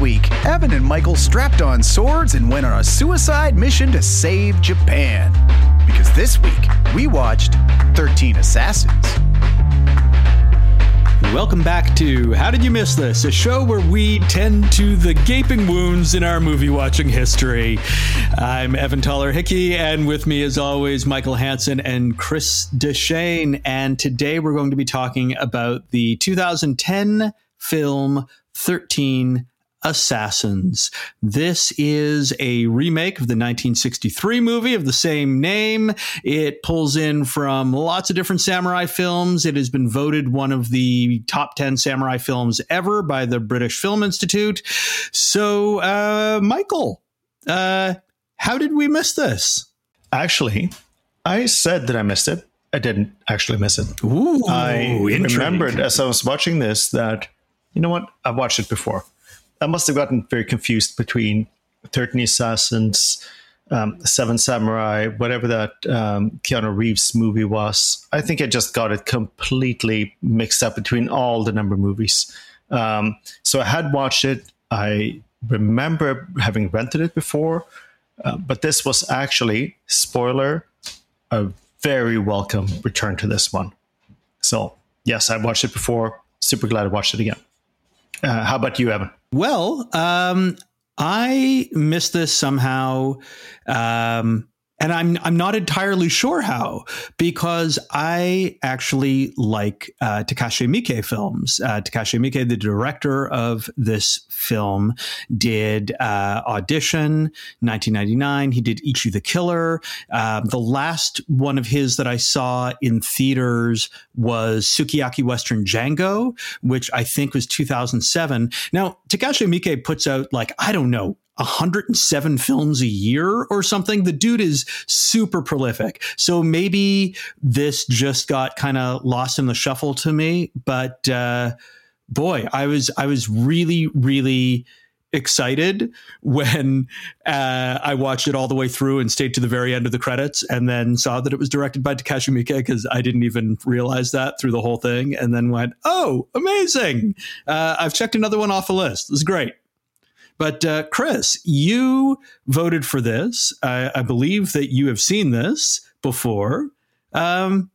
week, Evan and Mikael strapped on swords and went on a suicide mission to save Japan. Because this week, we watched 13 Assassins. Welcome back to How Did You Miss This? A show where we tend to the gaping wounds in our movie watching history. I'm Evan Toller Hickey, and with me, as always, Michael Hansen and Chris Deshane. And today we're going to be talking about the 2010 film 13 Assassins. This is a remake of the 1963 movie of the same name. It pulls in from lots of different samurai films. It has been voted one of the top 10 samurai films ever by the British Film Institute. So, uh, Mikael, uh, how did we miss this? Actually, I said that I missed it. I didn't actually miss it. Ooh, I intrigue. remembered as I was watching this that, you know what, I've watched it before. I must have gotten very confused between 13 Assassins, um, Seven Samurai, whatever that um, Keanu Reeves movie was. I think I just got it completely mixed up between all the number movies. Um, so I had watched it. I remember having rented it before, uh, but this was actually, spoiler, a very welcome return to this one. So, yes, I've watched it before. Super glad I watched it again. Uh, how about you, Evan? Well, um, I missed this somehow. Um, and I'm I'm not entirely sure how because I actually like uh, Takashi Miike films. Uh, Takashi Miike, the director of this film, did uh, Audition, 1999. He did Ichi the Killer. Um, the last one of his that I saw in theaters was Sukiyaki Western Django, which I think was 2007. Now Takashi Miike puts out like I don't know 107 films a year or something. The dude is super prolific. So maybe this just got kind of lost in the shuffle to me, but uh, boy, I was I was really really excited when uh, I watched it all the way through and stayed to the very end of the credits and then saw that it was directed by Takashi Miike because I didn't even realize that through the whole thing and then went, oh, amazing. Uh, I've checked another one off the list. This is great. But uh, Chris, you voted for this. I, I, believe that you have seen this before. Um,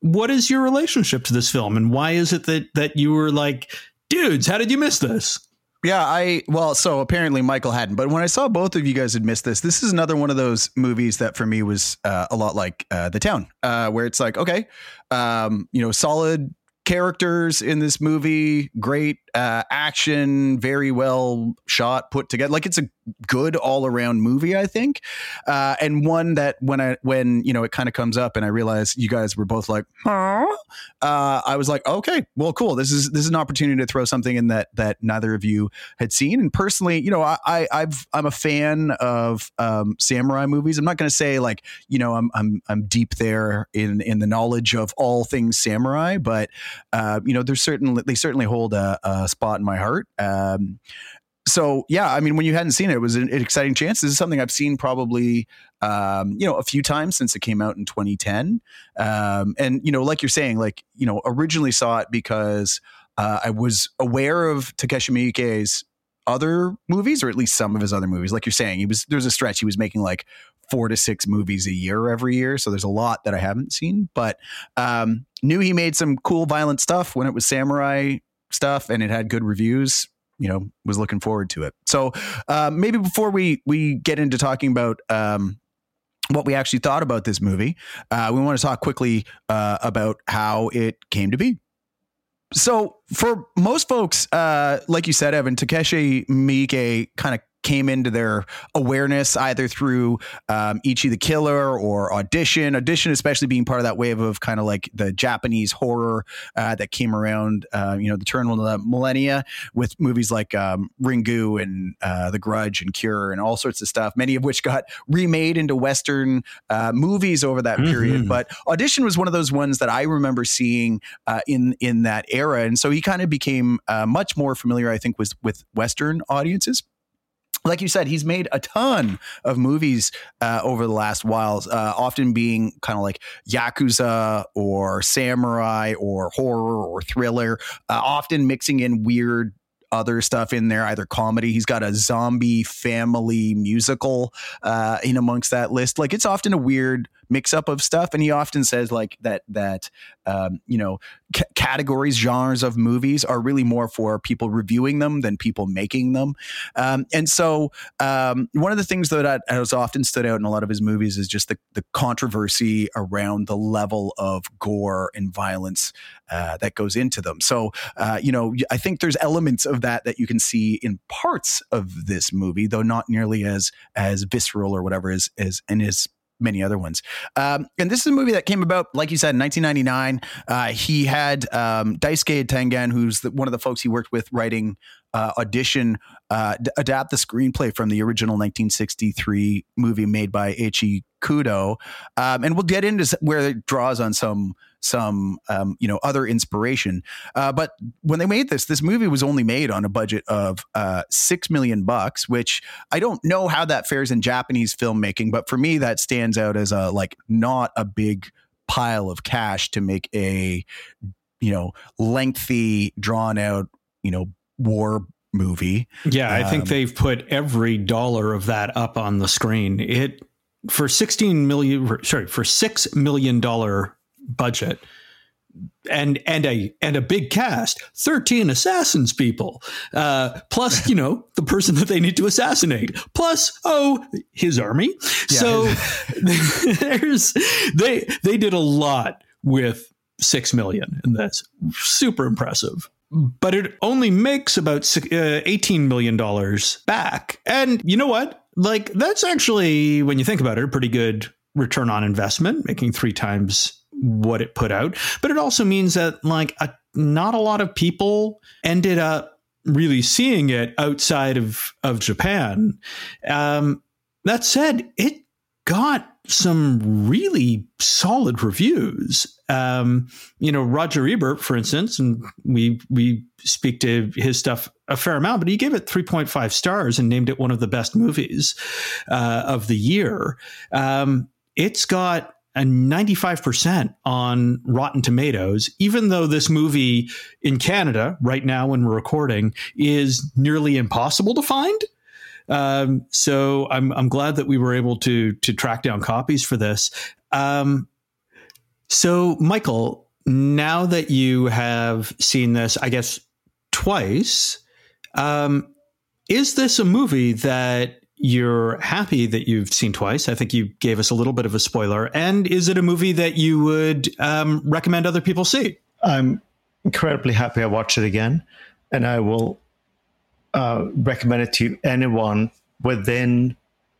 what is your relationship to this film, and why is it that that you were like, dudes, how did you miss this? Yeah, I well, so apparently Mikael hadn't, but when I saw both of you guys had missed this, this is another one of those movies that for me was uh, a lot like uh, The Town, uh, where it's like, okay, um, you know, solid characters in this movie, great uh, action, very well shot, put together. Like it's a good all around movie, I think, uh, and one that when I when you know it kind of comes up and I realize you guys were both like, huh? Uh, I was like, okay, well, cool. This is this is an opportunity to throw something in that that neither of you had seen. And personally, you know, I, I I've I'm a fan of um, samurai movies. I'm not going to say like you know I'm I'm I'm deep there in in the knowledge of all things samurai, but uh, you know, there's certainly they certainly hold a, a spot in my heart. Um, so yeah, I mean, when you hadn't seen it, it was an, an exciting chance. This is something I've seen probably, um, you know, a few times since it came out in 2010. Um, and you know, like you're saying, like you know, originally saw it because uh, I was aware of Takashi Miike's other movies, or at least some of his other movies. Like you're saying, he was there's a stretch he was making like four to six movies a year every year. So there's a lot that I haven't seen, but um, knew he made some cool violent stuff when it was samurai stuff and it had good reviews you know was looking forward to it. So uh, maybe before we we get into talking about. Um, what we actually thought about this movie, uh, we want to talk quickly uh, about how it came to be. So, for most folks, uh, like you said, Evan, Takashi Miike kind of came into their awareness either through um, Ichi the Killer or Audition. Audition, especially being part of that wave of kind of like the Japanese horror uh, that came around, uh, you know, the turn of the millennia with movies like um, Ringu and uh, The Grudge and Cure and all sorts of stuff, many of which got remade into Western uh, movies over that mm-hmm. period. But Audition was one of those ones that I remember seeing uh, in in that era, and so he kind of became uh, much more familiar, I think, with with Western audiences like you said, he's made a ton of movies uh, over the last while, uh, often being kind of like yakuza or samurai or horror or thriller, uh, often mixing in weird other stuff in there, either comedy. He's got a zombie family musical uh, in amongst that list. Like it's often a weird mix up of stuff, and he often says like that that um, you know c- categories, genres of movies are really more for people reviewing them than people making them. Um, and so um, one of the things that has often stood out in a lot of his movies is just the the controversy around the level of gore and violence uh, that goes into them. So, uh, you know, I think there's elements of that that you can see in parts of this movie, though not nearly as as visceral or whatever as as in his many other ones. Um, and this is a movie that came about, like you said, in 1999. Uh, he had um, Daisuke Tengan, who's the, one of the folks he worked with writing uh, Audition, uh, d- adapt the screenplay from the original 1963 movie made by Eiichi Kudo. Um, and we'll get into where it draws on some some um, you know other inspiration. Uh, but when they made this, this movie was only made on a budget of uh, six million bucks, which I don't know how that fares in Japanese filmmaking, but for me that stands out as a like not a big pile of cash to make a you know lengthy, drawn out you know war movie. Yeah, I think um, they've put every dollar of that up on the screen. It for 16 million sorry, for 6 million dollar budget and and a and a big cast 13 assassins people uh, plus you know the person that they need to assassinate plus oh his army. Yeah. so there's they they did a lot with 6 million and that's super impressive. But it only makes about uh, 18 million dollars back. And you know what? Like that's actually when you think about it a pretty good return on investment making three times what it put out. But it also means that like a, not a lot of people ended up really seeing it outside of of Japan. Um, that said, it got some really solid reviews. Um, you know, Roger Ebert, for instance, and we we speak to his stuff a fair amount, but he gave it 3.5 stars and named it one of the best movies uh, of the year. Um, it's got a 95% on Rotten Tomatoes, even though this movie in Canada, right now when we're recording, is nearly impossible to find. Um, so I'm, I'm glad that we were able to, to track down copies for this. Um, so, Mikael, now that you have seen this, I guess, twice, um, is this a movie that you're happy that you've seen twice. I think you gave us a little bit of a spoiler. And is it a movie that you would um, recommend other people see? I'm incredibly happy I watched it again, and I will uh, recommend it to anyone within,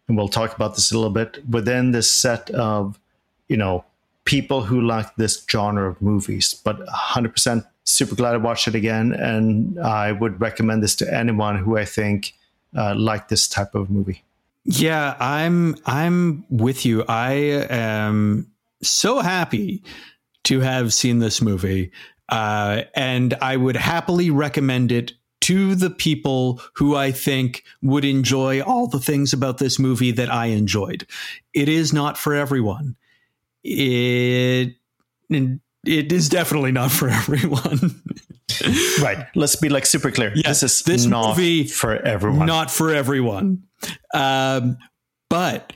and we'll talk about this a little bit, within this set of, you know, people who like this genre of movies. But 100% super glad I watched it again, and I would recommend this to anyone who I think uh, like this type of movie. Yeah, I'm I'm with you. I am so happy to have seen this movie, uh, and I would happily recommend it to the people who I think would enjoy all the things about this movie that I enjoyed. It is not for everyone. It it is definitely not for everyone. right. Let's be like super clear. Yes, this is this not movie for everyone. Not for everyone. Um, but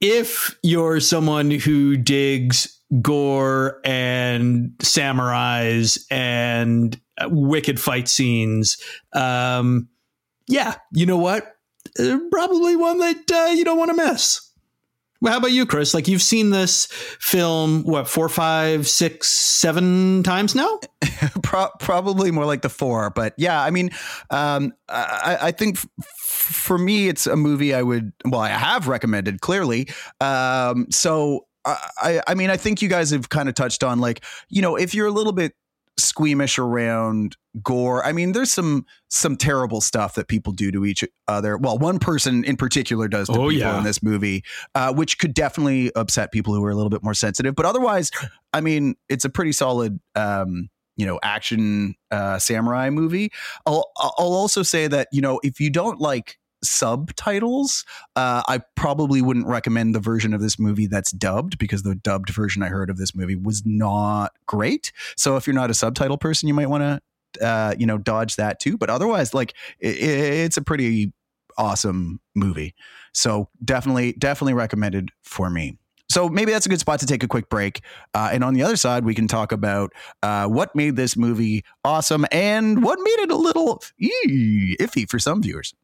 if you're someone who digs gore and samurais and wicked fight scenes, um, yeah, you know what? Uh, probably one that uh, you don't want to miss. Well, how about you, Chris? Like you've seen this film, what, four, five, six, seven times now? Pro- probably more like the four, but yeah, I mean, um, I, I, think f- for me, it's a movie I would, well, I have recommended clearly. Um, so I, I mean, I think you guys have kind of touched on like, you know, if you're a little bit squeamish around gore. I mean, there's some some terrible stuff that people do to each other. Well, one person in particular does to oh, people yeah. in this movie, uh, which could definitely upset people who are a little bit more sensitive. But otherwise, I mean, it's a pretty solid. Um, you know, action uh, samurai movie. I'll, I'll also say that you know if you don't like subtitles. Uh, I probably wouldn't recommend the version of this movie that's dubbed because the dubbed version I heard of this movie was not great. So if you're not a subtitle person, you might want to uh, you know, dodge that too. But otherwise, like it, it's a pretty awesome movie. So definitely, definitely recommended for me. So maybe that's a good spot to take a quick break. Uh, and on the other side, we can talk about uh, what made this movie awesome and what made it a little iffy for some viewers.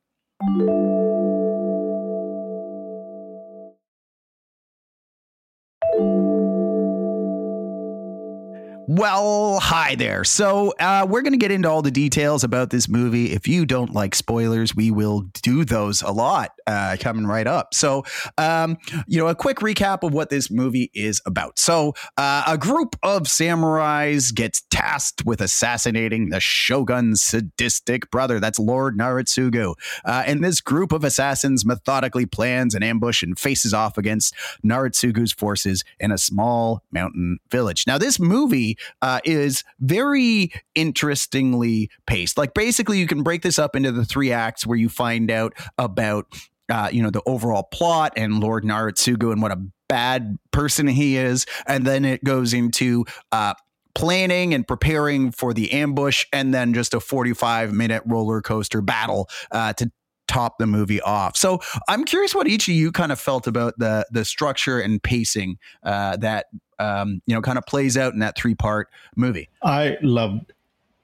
Well, hi there. So, uh, we're going to get into all the details about this movie. If you don't like spoilers, we will do those a lot uh, coming right up. So, um, you know, a quick recap of what this movie is about. So, uh, a group of samurais gets tasked with assassinating the shogun's sadistic brother. That's Lord Naritsugu. Uh, and this group of assassins methodically plans an ambush and faces off against Naritsugu's forces in a small mountain village. Now, this movie uh, is very interestingly paced. Like basically, you can break this up into the three acts where you find out about uh, you know the overall plot and Lord Naritsugu and what a bad person he is, and then it goes into uh, planning and preparing for the ambush, and then just a 45 minute roller coaster battle uh, to top the movie off. So I'm curious what each of you kind of felt about the the structure and pacing uh, that um, you know kind of plays out in that three part movie. I loved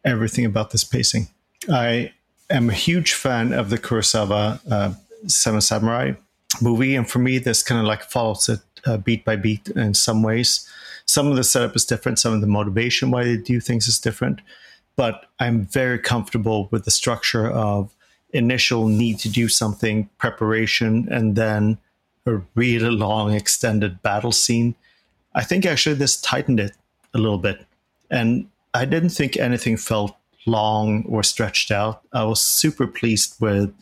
everything about this pacing. I am a huge fan of the Kurosawa uh, Seven Samurai movie, and for me, this kind of like follows it uh, beat by beat in some ways. Some of the setup is different. Some of the motivation why they do things is different. But I'm very comfortable with the structure of initial need to do something, preparation, and then a really long extended battle scene. I think actually this tightened it a little bit. And I didn't think anything felt long or stretched out. I was super pleased with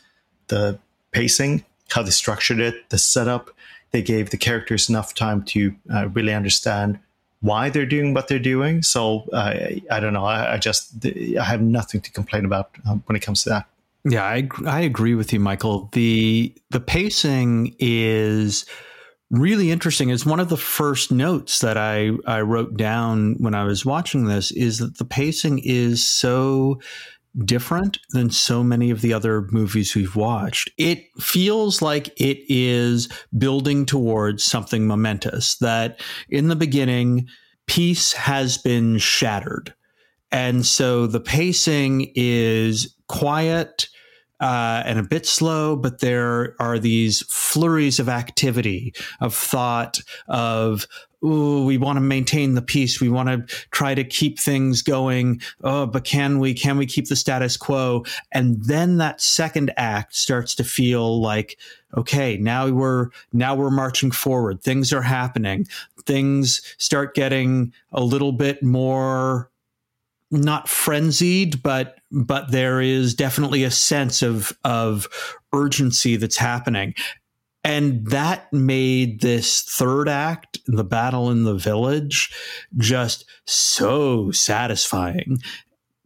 the pacing, how they structured it, the setup. They gave the characters enough time to uh, really understand why they're doing what they're doing. So uh, I don't know. I, I, just I have nothing to complain about um, when it comes to that. Yeah, I I agree with you, Mikael. the The pacing is really interesting. It's one of the first notes that I I wrote down when I was watching this. Is that the pacing is so different than so many of the other movies we've watched. It feels like it is building towards something momentous. That in the beginning, peace has been shattered. And so the pacing is quiet uh, and a bit slow, but there are these flurries of activity, of thought, of Ooh, we want to maintain the peace. We want to try to keep things going. Oh, but can we? Can we keep the status quo? And then that second act starts to feel like, okay, now we're now we're marching forward. Things are happening. Things start getting a little bit more not frenzied, but but there is definitely a sense of of urgency that's happening. And that made this third act, the battle in the village, just so satisfying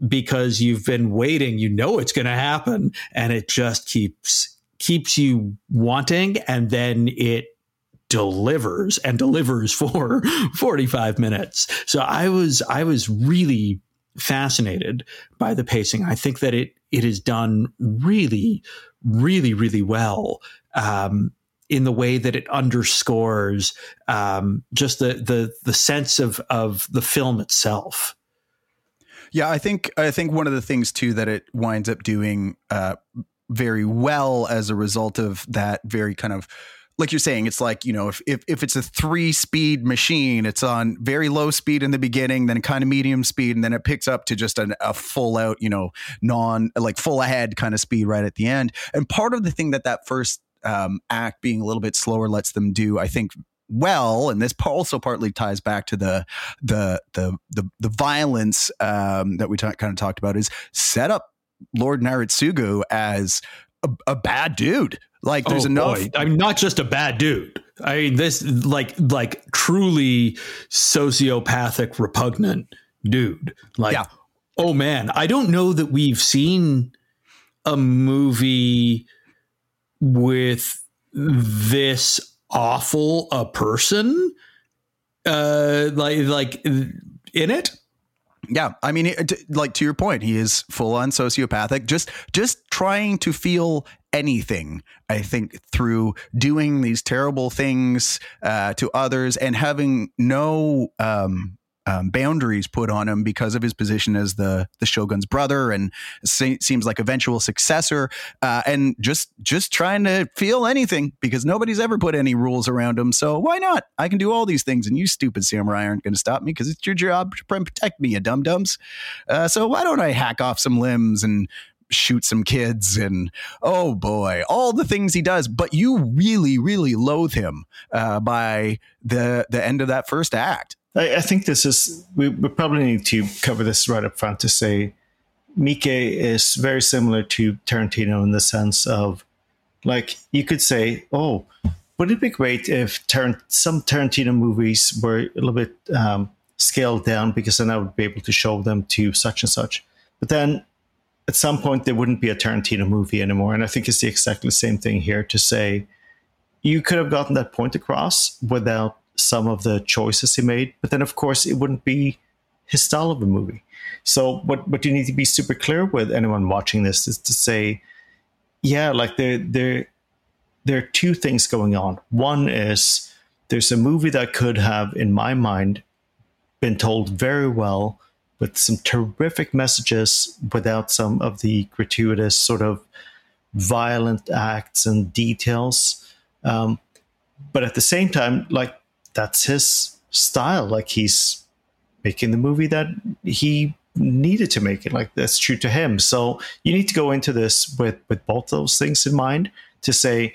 because you've been waiting, you know it's going to happen, and it just keeps keeps you wanting, and then it delivers and delivers for 45 minutes. So I was I was really fascinated by the pacing. I think that it it is done really, really, really well. Um, in the way that it underscores um, just the, the the sense of of the film itself. Yeah, I think I think one of the things too that it winds up doing uh, very well as a result of that very kind of like you're saying, it's like, you know, if, if, if it's a three speed machine, it's on very low speed in the beginning, then kind of medium speed, and then it picks up to just an, a full out, you know, non like full ahead kind of speed right at the end. And part of the thing that that first um, act being a little bit slower lets them do, I think, well, and this also partly ties back to the the the the, the violence um, that we t- kind of talked about, is set up Lord Naritsugu as a, a bad dude like there's oh, enough. Boy. I'm not just a bad dude. I mean, this like like truly sociopathic, repugnant dude. Like, yeah. oh man, I don't know that we've seen a movie with this awful a person uh like like in it Yeah, I mean, like to your point, he is full on sociopathic. Just just trying to feel anything. I think through doing these terrible things uh, to others and having no um, um, boundaries put on him because of his position as the the shogun's brother and se- seems like eventual successor, uh, and just just trying to feel anything because nobody's ever put any rules around him. So why not? I can do all these things, and you stupid samurai aren't going to stop me because it's your job to protect me, you dum dums. Uh, so why don't I hack off some limbs and shoot some kids and oh boy all the things he does but you really really loathe him uh, by the the end of that first act I, I think this is we, we probably need to cover this right up front to say Miike is very similar to Tarantino in the sense of like you could say, oh, would it be great if some Tarantino movies were a little bit um, scaled down because then I would be able to show them to such and such. But then at some point there wouldn't be a Tarantino movie anymore. And I think it's the exactly same thing here to say you could have gotten that point across without some of the choices he made, but then of course it wouldn't be his style of a movie. So what what you need to be super clear with anyone watching this is to say, yeah, like there there there are two things going on. One is there's a movie that could have, in my mind, been told very well with some terrific messages without some of the gratuitous sort of violent acts and details. Um, but at the same time, like that's his style. Like he's making the movie that he needed to make it. Like that's true to him. So you need to go into this with with both those things in mind to say,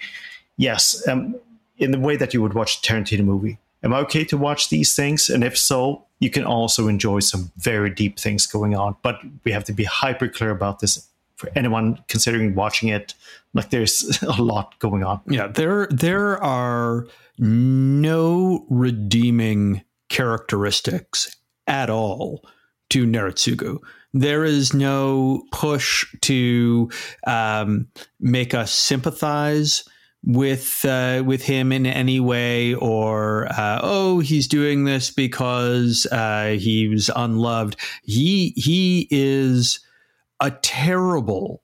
yes, um, in the way that you would watch a Tarantino movie. Am I okay to watch these things? And if so, you can also enjoy some very deep things going on. But we have to be hyper clear about this for anyone considering watching it. Like there's a lot going on. Yeah, there there are no redeeming characteristics at all to Naritsugu. There is no push to um, make us sympathize with uh, with him in any way, or uh, oh, he's doing this because uh, he was unloved. He he is a terrible,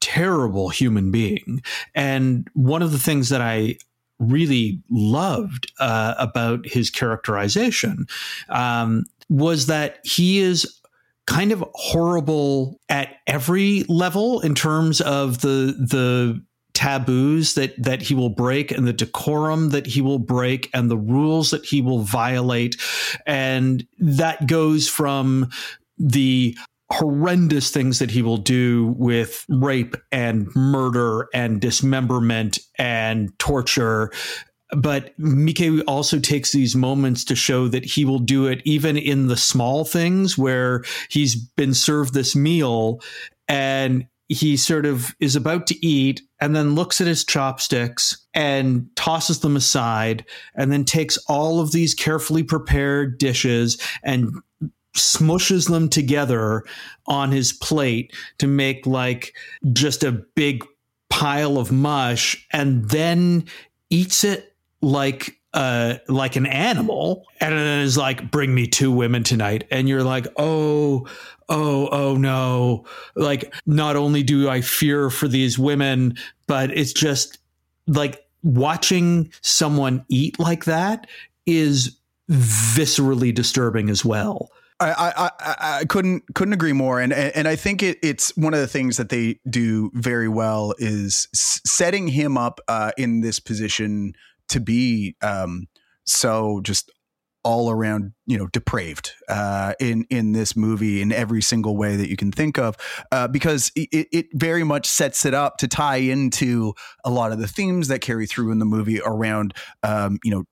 terrible human being, and one of the things that I really loved uh, about his characterization um, was that he is kind of horrible at every level in terms of the the taboos that that he will break and the decorum that he will break and the rules that he will violate. And that goes from the horrendous things that he will do with rape and murder and dismemberment and torture. But Miike also takes these moments to show that he will do it even in the small things where he's been served this meal and he sort of is about to eat and then looks at his chopsticks and tosses them aside and then takes all of these carefully prepared dishes and smushes them together on his plate to make like just a big pile of mush and then eats it like uh like an animal and then is like bring me two women tonight. And you're like oh oh oh no. Like not only do i fear for these women but it's just like watching someone eat like that is viscerally disturbing as well I, I, I couldn't couldn't agree more, and and I think it, it's one of the things that they do very well is setting him up uh, in this position to be um, so just all around you know depraved uh, in in this movie in every single way that you can think of uh, because it, it very much sets it up to tie into a lot of the themes that carry through in the movie around um, you know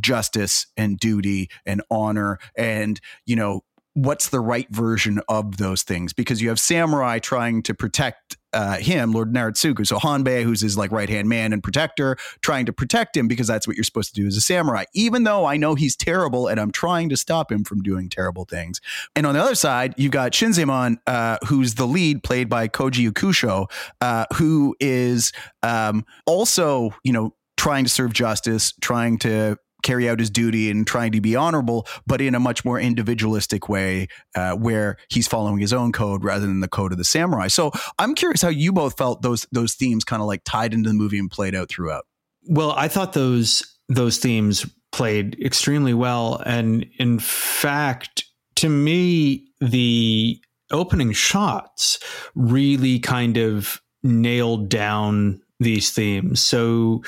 justice and duty and honor and you know what's the right version of those things because you have samurai trying to protect uh, him, Lord Naritsugu. So Hanbei, who's his like right hand man and protector, trying to protect him because that's what you're supposed to do as a samurai. Even though I know he's terrible and I'm trying to stop him from doing terrible things. And on the other side, you've got Shinzaemon, uh, who's the lead, played by Koji Yakusho, uh, who is um, also you know trying to serve justice, trying to carry out his duty and trying to be honorable, but in a much more individualistic way, uh, where he's following his own code rather than the code of the samurai. So I'm curious how you both felt those those themes kind of like tied into the movie and played out throughout. Well, I thought those those themes played extremely well, and in fact, to me, the opening shots really kind of nailed down these themes. So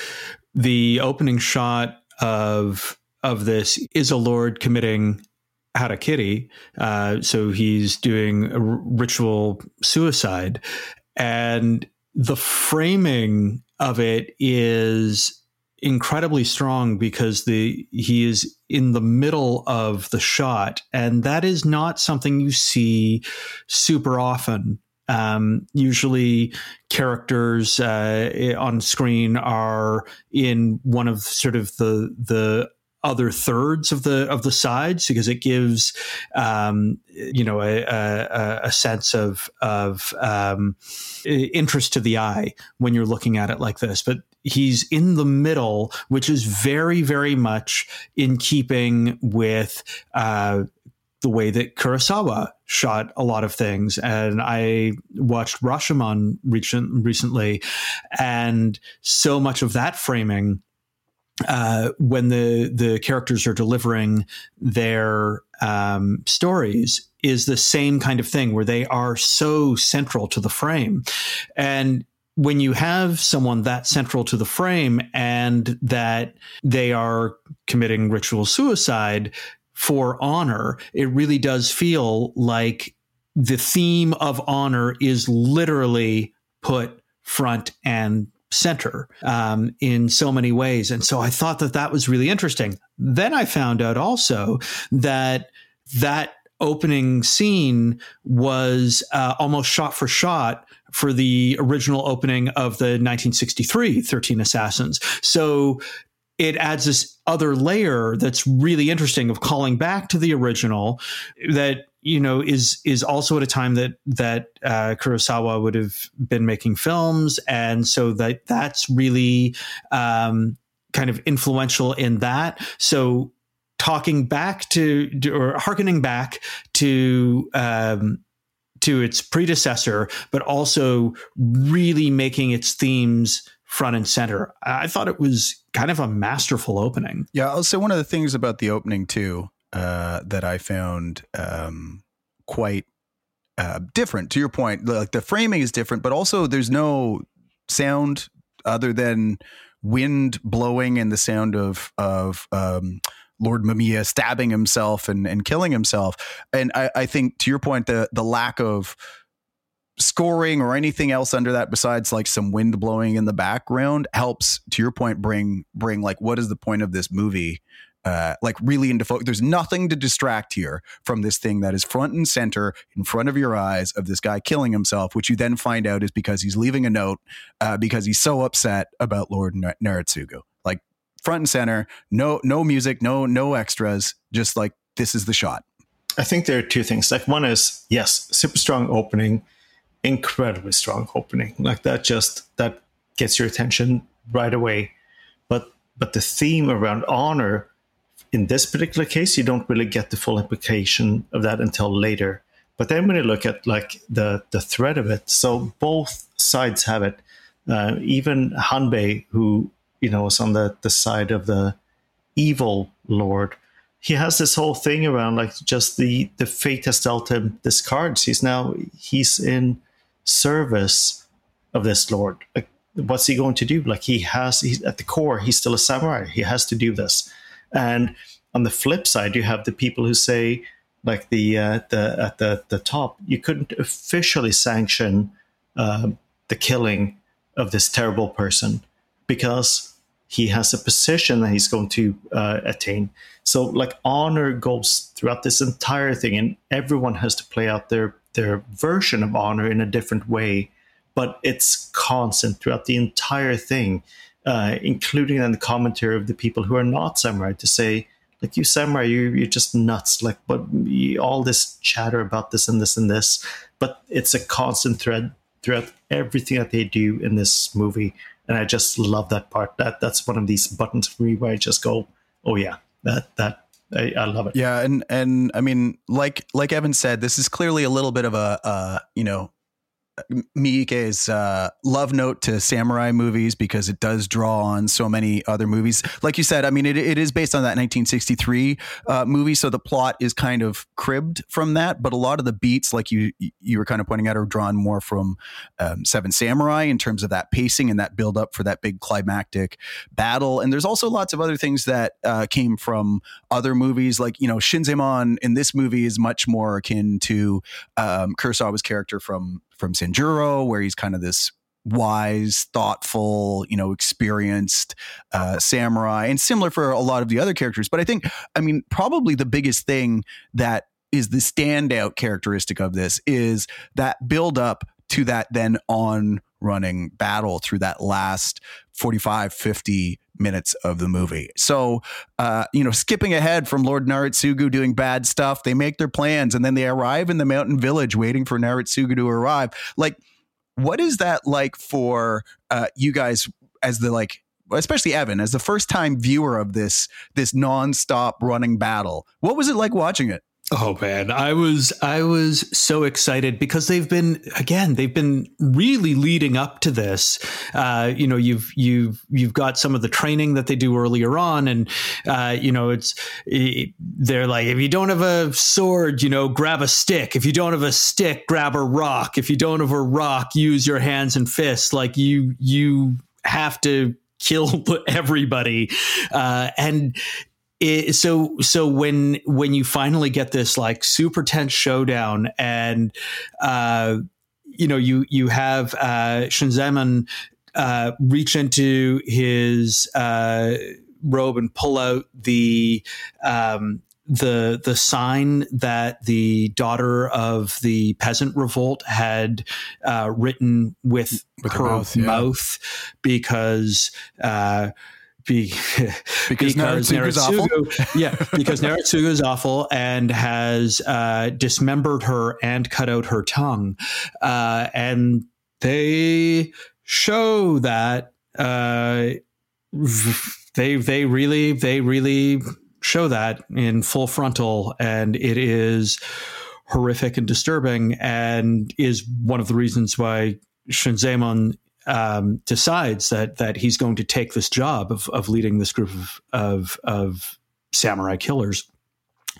the opening shot of of this is a lord committing harakiri. Uh, so he's doing a ritual suicide, and the framing of it is incredibly strong because the he is in the middle of the shot, and that is not something you see super often. Um, usually, characters uh, on screen are in one of sort of the the other thirds of the of the sides because it gives um, you know a, a, a, sense of of um, interest to the eye when you're looking at it like this. But he's in the middle, which is very very much in keeping with. Uh, the way that Kurosawa shot a lot of things. And I watched Rashomon recent, recently, and so much of that framing uh, when the the characters are delivering their um, stories is the same kind of thing where they are so central to the frame and when you have someone that central to the frame and that they are committing ritual suicide for honor it really does feel like the theme of honor is literally put front and center um, in so many ways. And so I thought that that was really interesting. Then I found out also that that opening scene was uh, almost shot for shot for the original opening of the 1963 13 Assassins. So it adds this other layer that's really interesting of calling back to the original that you know is is also at a time that that uh, Kurosawa would have been making films, and so that that's really um, kind of influential in that. So talking back to or harkening back to um, to its predecessor, but also really making its themes front and center. I thought it was kind of a masterful opening. Yeah, I'll say one of the things about the opening too uh, that I found um, quite uh, different. To your point, like the framing is different, but also there's no sound other than wind blowing and the sound of of um, Lord Mamiya stabbing himself and, and killing himself. And I, I think to your point, the the lack of scoring or anything else under that besides like some wind blowing in the background helps to your point bring bring like what is the point of this movie uh, like really into focus. There's nothing to distract here from this thing that is front and center in front of your eyes of this guy killing himself, which you then find out is because he's leaving a note uh, because he's so upset about Lord Naritsugu. Like front and center, no no music, no no extras, just like this is the shot. I think there are two things. Like one is yes, super strong opening, incredibly strong opening. Like that just that gets your attention right away. But but the theme around honor in this particular case, you don't really get the full implication of that until later. But then when you look at like the the thread of it, so both sides have it. Uh, even Hanbei, who you know is on the the side of the evil lord, he has this whole thing around like just the the fate has dealt him this cards. He's now he's in service of this lord. Like, what's he going to do? Like he has, he's at the core, he's still a samurai. He has to do this. And on the flip side, you have the people who say, like the uh, the at the the top, you couldn't officially sanction uh, the killing of this terrible person because he has a position that he's going to uh, attain. So, like honor goes throughout this entire thing, and everyone has to play out their their version of honor in a different way, but it's constant throughout the entire thing uh, including in the commentary of the people who are not samurai to say, like you samurai, you you're just nuts. Like, but all this chatter about this and this and this, but it's a constant thread throughout everything that they do in this movie, and I just love that part. That that's one of these buttons for me where I just go, oh yeah, that that I, I, love it. Yeah, and and I mean, like like Evan said, this is clearly a little bit of a uh, you know Miike's uh, love note to samurai movies because it does draw on so many other movies. Like you said, I mean, it, it is based on that 1963 uh, movie, so the plot is kind of cribbed from that. But a lot of the beats, like you you were kind of pointing out, are drawn more from um, Seven Samurai in terms of that pacing and that build up for that big climactic battle. And there's also lots of other things that uh, came from other movies, like you know Shinzaemon in this movie is much more akin to um, Kurosawa's character from from Sanjuro, where he's kind of this wise, thoughtful, you know, experienced uh, samurai, and similar for a lot of the other characters. But I think, I mean, probably the biggest thing that is the standout characteristic of this is that build up to that then on running battle through that last 45 50 minutes of the movie. So, uh, you know, skipping ahead from Lord Naritsugu doing bad stuff, they make their plans and then they arrive in the mountain village waiting for Naritsugu to arrive. Like, what is that like for uh, you guys as the like especially Evan, as the first time viewer of this this nonstop running battle. What was it like watching it? Oh man, I was I was so excited because they've been again they've been really leading up to this. Uh, you know, you've you've you've got some of the training that they do earlier on, and uh, you know it's it, they're like if you don't have a sword, you know, grab a stick. If you don't have a stick, grab a rock. If you don't have a rock, use your hands and fists. Like you you have to kill everybody uh, and it, so so when when you finally get this like super tense showdown and uh you know you you have uh Shinzaemon uh reach into his uh robe and pull out the um the the sign that the daughter of the peasant revolt had uh, written with, with her, her mouth, mouth yeah. because uh, be, because, because awful. yeah, because Naritsugu is awful and has uh, dismembered her and cut out her tongue, uh, and they show that uh, they they really they really show that in full frontal, and it is horrific and disturbing, and is one of the reasons why Shinzaemon um, decides that that he's going to take this job of, of leading this group of, of, of samurai killers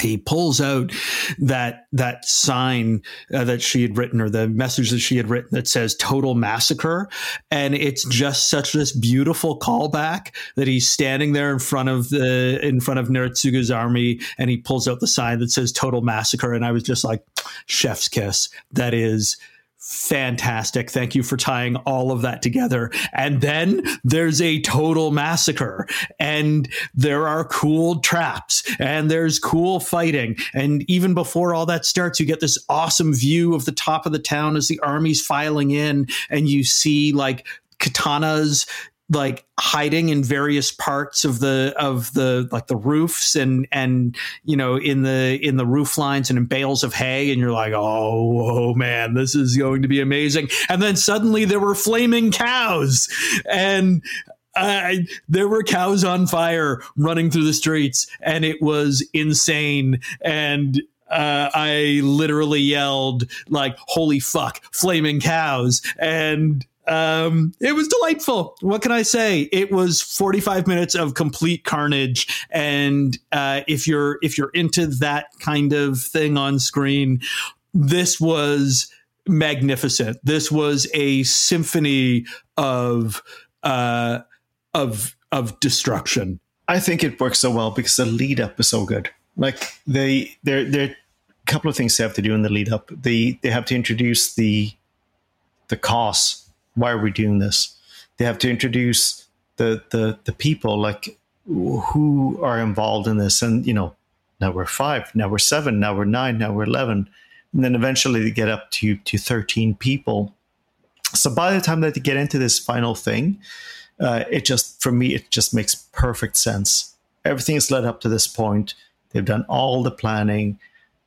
he pulls out that that sign uh, that she had written or the message that she had written that says total massacre and it's just such this beautiful callback that he's standing there in front of the in front of Naritsugu's army and he pulls out the sign that says total massacre and I was just like chef's kiss. That is fantastic. Thank you for tying all of that together. And then there's a total massacre and there are cool traps and there's cool fighting. And even before all that starts, you get this awesome view of the top of the town as the army's filing in and you see like katanas like hiding in various parts of the of the like the roofs and and you know in the in the roof lines and in bales of hay. And you're like oh oh man this is going to be amazing. And then suddenly there were flaming cows. And I, there were cows on fire running through the streets. And it was insane. And uh, I literally yelled like "Holy fuck!" flaming cows, and um, it was delightful. What can I say? It was 45 minutes of complete carnage, and uh, if you're if you're into that kind of thing on screen, this was magnificent. This was a symphony of uh, of of destruction. I think it works so well because the lead up is so good. Like they there there are a couple of things they have to do in the lead up. They they have to introduce the the cause why are we doing this? They have to introduce the the the people like who are involved in this, and you know, now we're five, now we're seven, now we're nine, now we're eleven, and then eventually they get up to to thirteen people. So by the time that they get into this final thing, uh, it just for me it just makes perfect sense. Everything is led up to this point. They've done all the planning.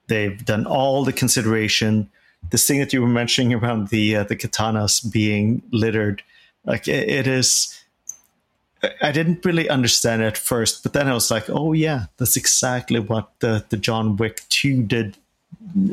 They've done all the consideration this thing that you were mentioning around the uh, the katanas being littered, like it, it is. I didn't really understand at first, but then I was like, oh yeah, that's exactly what the the John Wick two did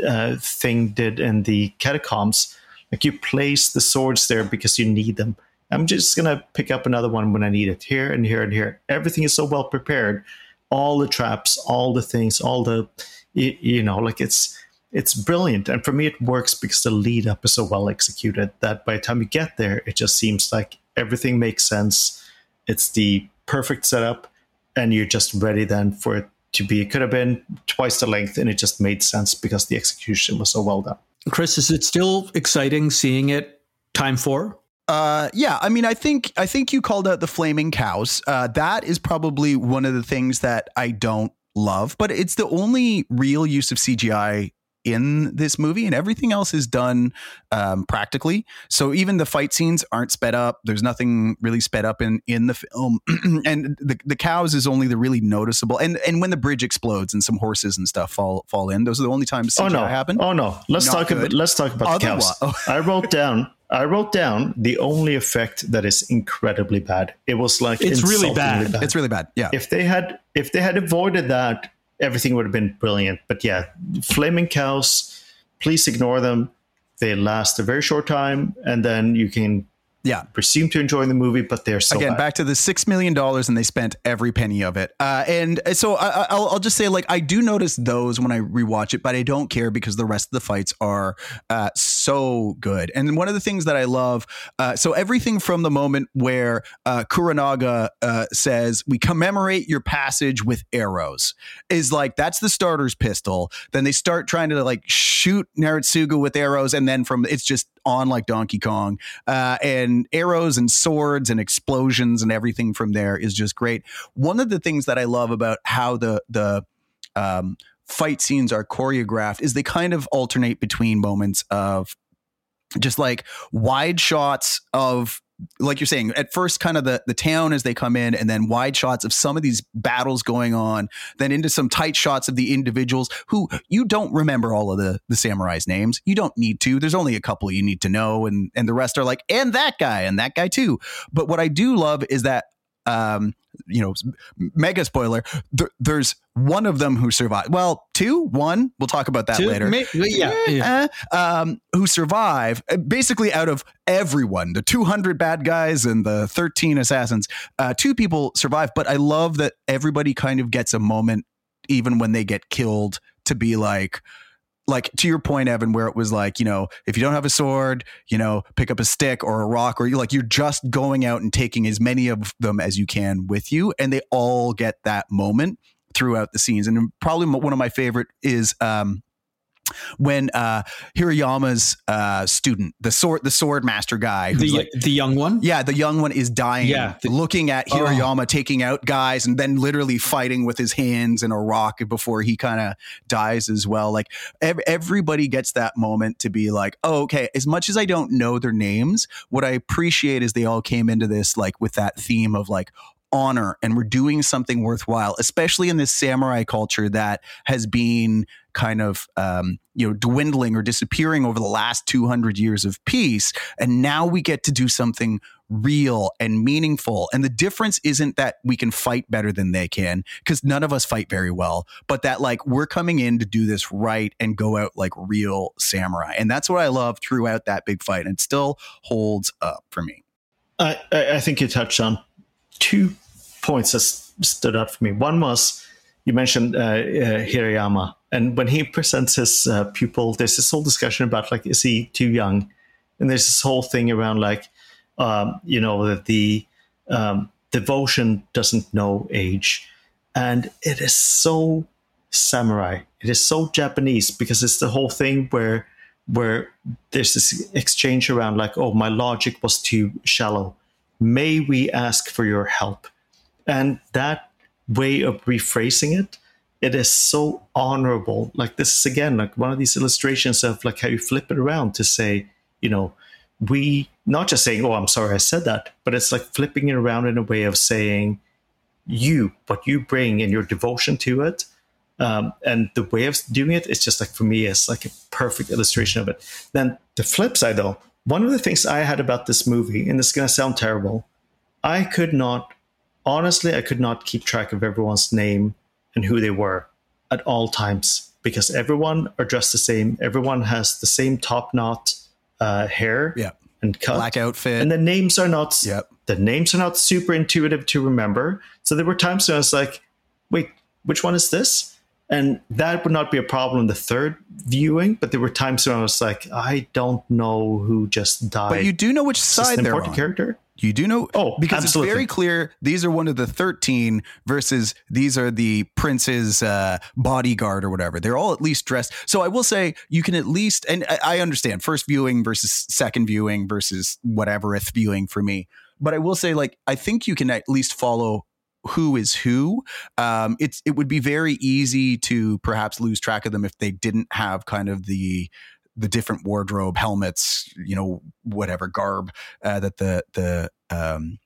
uh, thing did in the catacombs. Like you place the swords there because you need them. I'm just gonna pick up another one when I need it. Here and here and here. Everything is so well prepared. All the traps, all the things, all the you, you know, like it's it's brilliant. And for me, it works because the lead up is so well executed that by the time you get there, it just seems like everything makes sense. It's the perfect setup, and you're just ready then for it to be. It could have been twice the length, and it just made sense because the execution was so well done. Chris, is it still exciting seeing it time four? Uh, yeah, I mean, I think I think you called out the flaming cows. Uh, that is probably one of the things that I don't love, but it's the only real use of CGI in this movie, and everything else is done um, practically. So even the fight scenes aren't sped up. There's nothing really sped up in in the film, and the the cows is only the really noticeable. And and when the bridge explodes and some horses and stuff fall fall in, those are the only times CGI oh no happen. Oh no, let's Not talk good. about let's talk about the cows. I wrote down. I wrote down the only effect that is incredibly bad. It was like It's really insultingly bad. It's really bad. Yeah. if they had if they had avoided that, everything would have been brilliant. But yeah, flaming cows, please ignore them. They last a very short time, and then you can yeah. presume to enjoy the movie. But they're so Again, bad. back to the six million dollars, and they spent every penny of it. Uh, and so I, I- I'll, I'll just say, like, I do notice those when I rewatch it, but I don't care because the rest of the fights are uh, so good. And one of the things that I love, uh, so everything from the moment where uh, Kuranaga uh, says, "We commemorate your passage with arrows," is like that's the starter's pistol. Then they start trying to like shoot Naritsugu with arrows, and then from it's just on like Donkey Kong uh, and arrows and swords and explosions and everything from there is just great. One of the things that I love about how the the um, fight scenes are choreographed is they kind of alternate between moments of just like wide shots of like you're saying at first kind of the the town as they come in and then wide shots of some of these battles going on then into some tight shots of the individuals who you don't remember all of the the samurai's names. You don't need to. There's only a couple you need to know and and the rest are like and that guy and that guy too. But what i do love is that um you know mega spoiler there, there's one of them who survived well two one we'll talk about that Two? later May- yeah, yeah. Eh, um, who survive uh, basically out of everyone the 200 bad guys and the 13 assassins uh, two people survive but i love that everybody kind of gets a moment even when they get killed to be like like to your point evan where it was like you know if you don't have a sword you know pick up a stick or a rock or you like you're just going out and taking as many of them as you can with you and they all get that moment throughout the scenes. And probably one of my favorite is um when uh Hirayama's uh student, the sword the sword master guy who's The, like the young one? yeah, the young one is dying, Yeah. looking at Oh. Hirayama taking out guys and then literally fighting with his hands in a rock before he kind of dies as well. Like ev- everybody gets that moment to be like, oh, okay, as much as I don't know their names, what I appreciate is they all came into this like with that theme of like, honor and we're doing something worthwhile especially in this samurai culture that has been kind of um, you know dwindling or disappearing over the last 200 years of peace. And now we get to do something real and meaningful. And the difference isn't that we can fight better than they can because none of us fight very well but that like we're coming in to do this right and go out like real samurai. And that's what i love throughout that big fight and it still holds up for me. I, I I think you touched on two points that stood out for me. One was you mentioned uh, uh, Hirayama, and when he presents his uh, pupil, there's this whole discussion about like, is he too young? And there's this whole thing around like, um, you know, that the um, devotion doesn't know age, and it is so samurai. It is so Japanese because it's the whole thing where where there's this exchange around like, oh, my logic was too shallow may we ask for your help? And that way of rephrasing it, it is so honorable. Like this is again like one of these illustrations of like how you flip it around to say, you know, we not just saying, "Oh, I'm sorry, I said that," but it's like flipping it around in a way of saying, "You, what you bring and your devotion to it." Um, and the way of doing it is just like for me it's like a perfect illustration of it. Then the flip side, though, one of the things I had about this movie, and this is going to sound terrible, I could not honestly, I could not keep track of everyone's name and who they were at all times because everyone are dressed the same. Everyone has the same top knot uh, hair Yeah. and cut. Black outfit. and the names are not Yep. the names are not super intuitive to remember. So there were times when I was like, wait, which one is this? And that would not be a problem in the third viewing, but there were times when I was like, I don't know who just died. but you do know which side they're important on. character? You do know, Oh, because absolutely. it's very clear these are one of the 13 versus these are the prince's uh, bodyguard or whatever. They're all at least dressed. So I will say you can at least, and I, I understand first viewing versus second viewing versus whatever if viewing for me. But I will say, like, I think you can at least follow who is who. Um, it's it would be very easy to perhaps lose track of them if they didn't have kind of the the different wardrobe, helmets, you know, whatever garb uh, that the the um,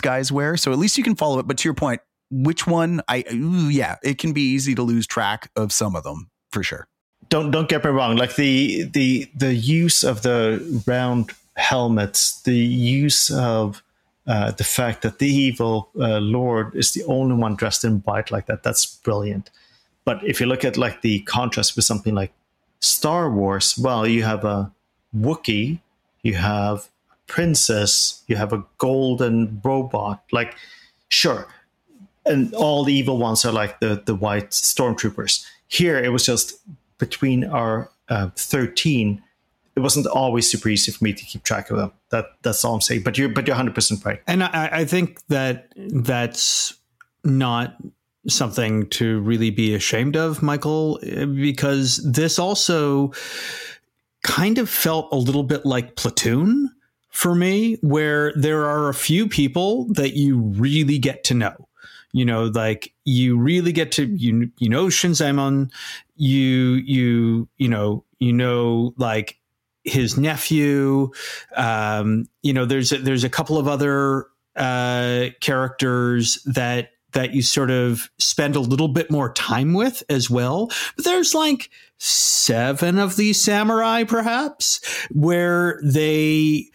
guys wear. So at least you can follow it. But to your point, which one? I ooh, yeah, it can be easy to lose track of some of them for sure. Don't don't get me wrong. Like the the the use of the round helmets, the use of uh, the fact that the evil uh, lord is the only one dressed in white like that. That's brilliant. But if you look at like the contrast with something like Star Wars, well, you have a Wookiee, you have a princess, you have a golden robot. Like, sure, and all the evil ones are like the the white stormtroopers. Here, it was just between our uh, thirteen. It wasn't always super easy for me to keep track of them. That that's all I'm saying. But you're but you're 100 percent right. And I, I think that that's not something to really be ashamed of, Mikael, because this also kind of felt a little bit like Platoon for me, where there are a few people that you really get to know. You know, like you really get to you you know Shinzaemon, you you you know you know like his nephew. Um, you know, there's a, there's a couple of other uh, characters that that you sort of spend a little bit more time with as well. But there's like seven of these samurai, perhaps, where they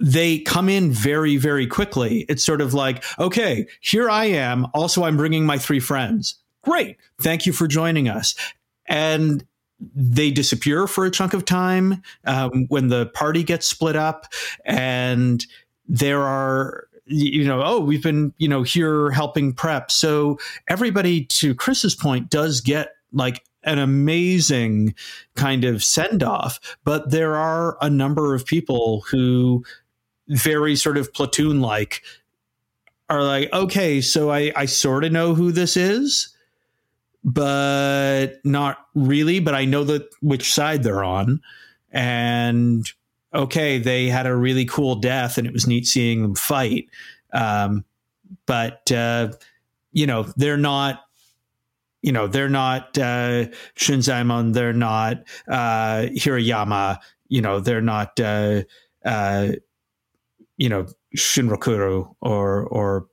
they come in very very quickly. It's sort of like, okay, here I am. Also, I'm bringing my three friends. Great, thank you for joining us. And they disappear for a chunk of time um, when the party gets split up, and there are you know oh we've been you know here helping prep. So everybody to chris's point does get like an amazing kind of send off but there are a number of people who very sort of platoon like are like okay so i i sort of know who this is but not really but i know that which side they're on and okay, they had a really cool death and it was neat seeing them fight. Um, but, uh, you know, they're not, you know, they're not uh, Shinzaemon, they're not uh, Hirayama, you know, they're not, uh, uh, you know, Shinrokuro or, or,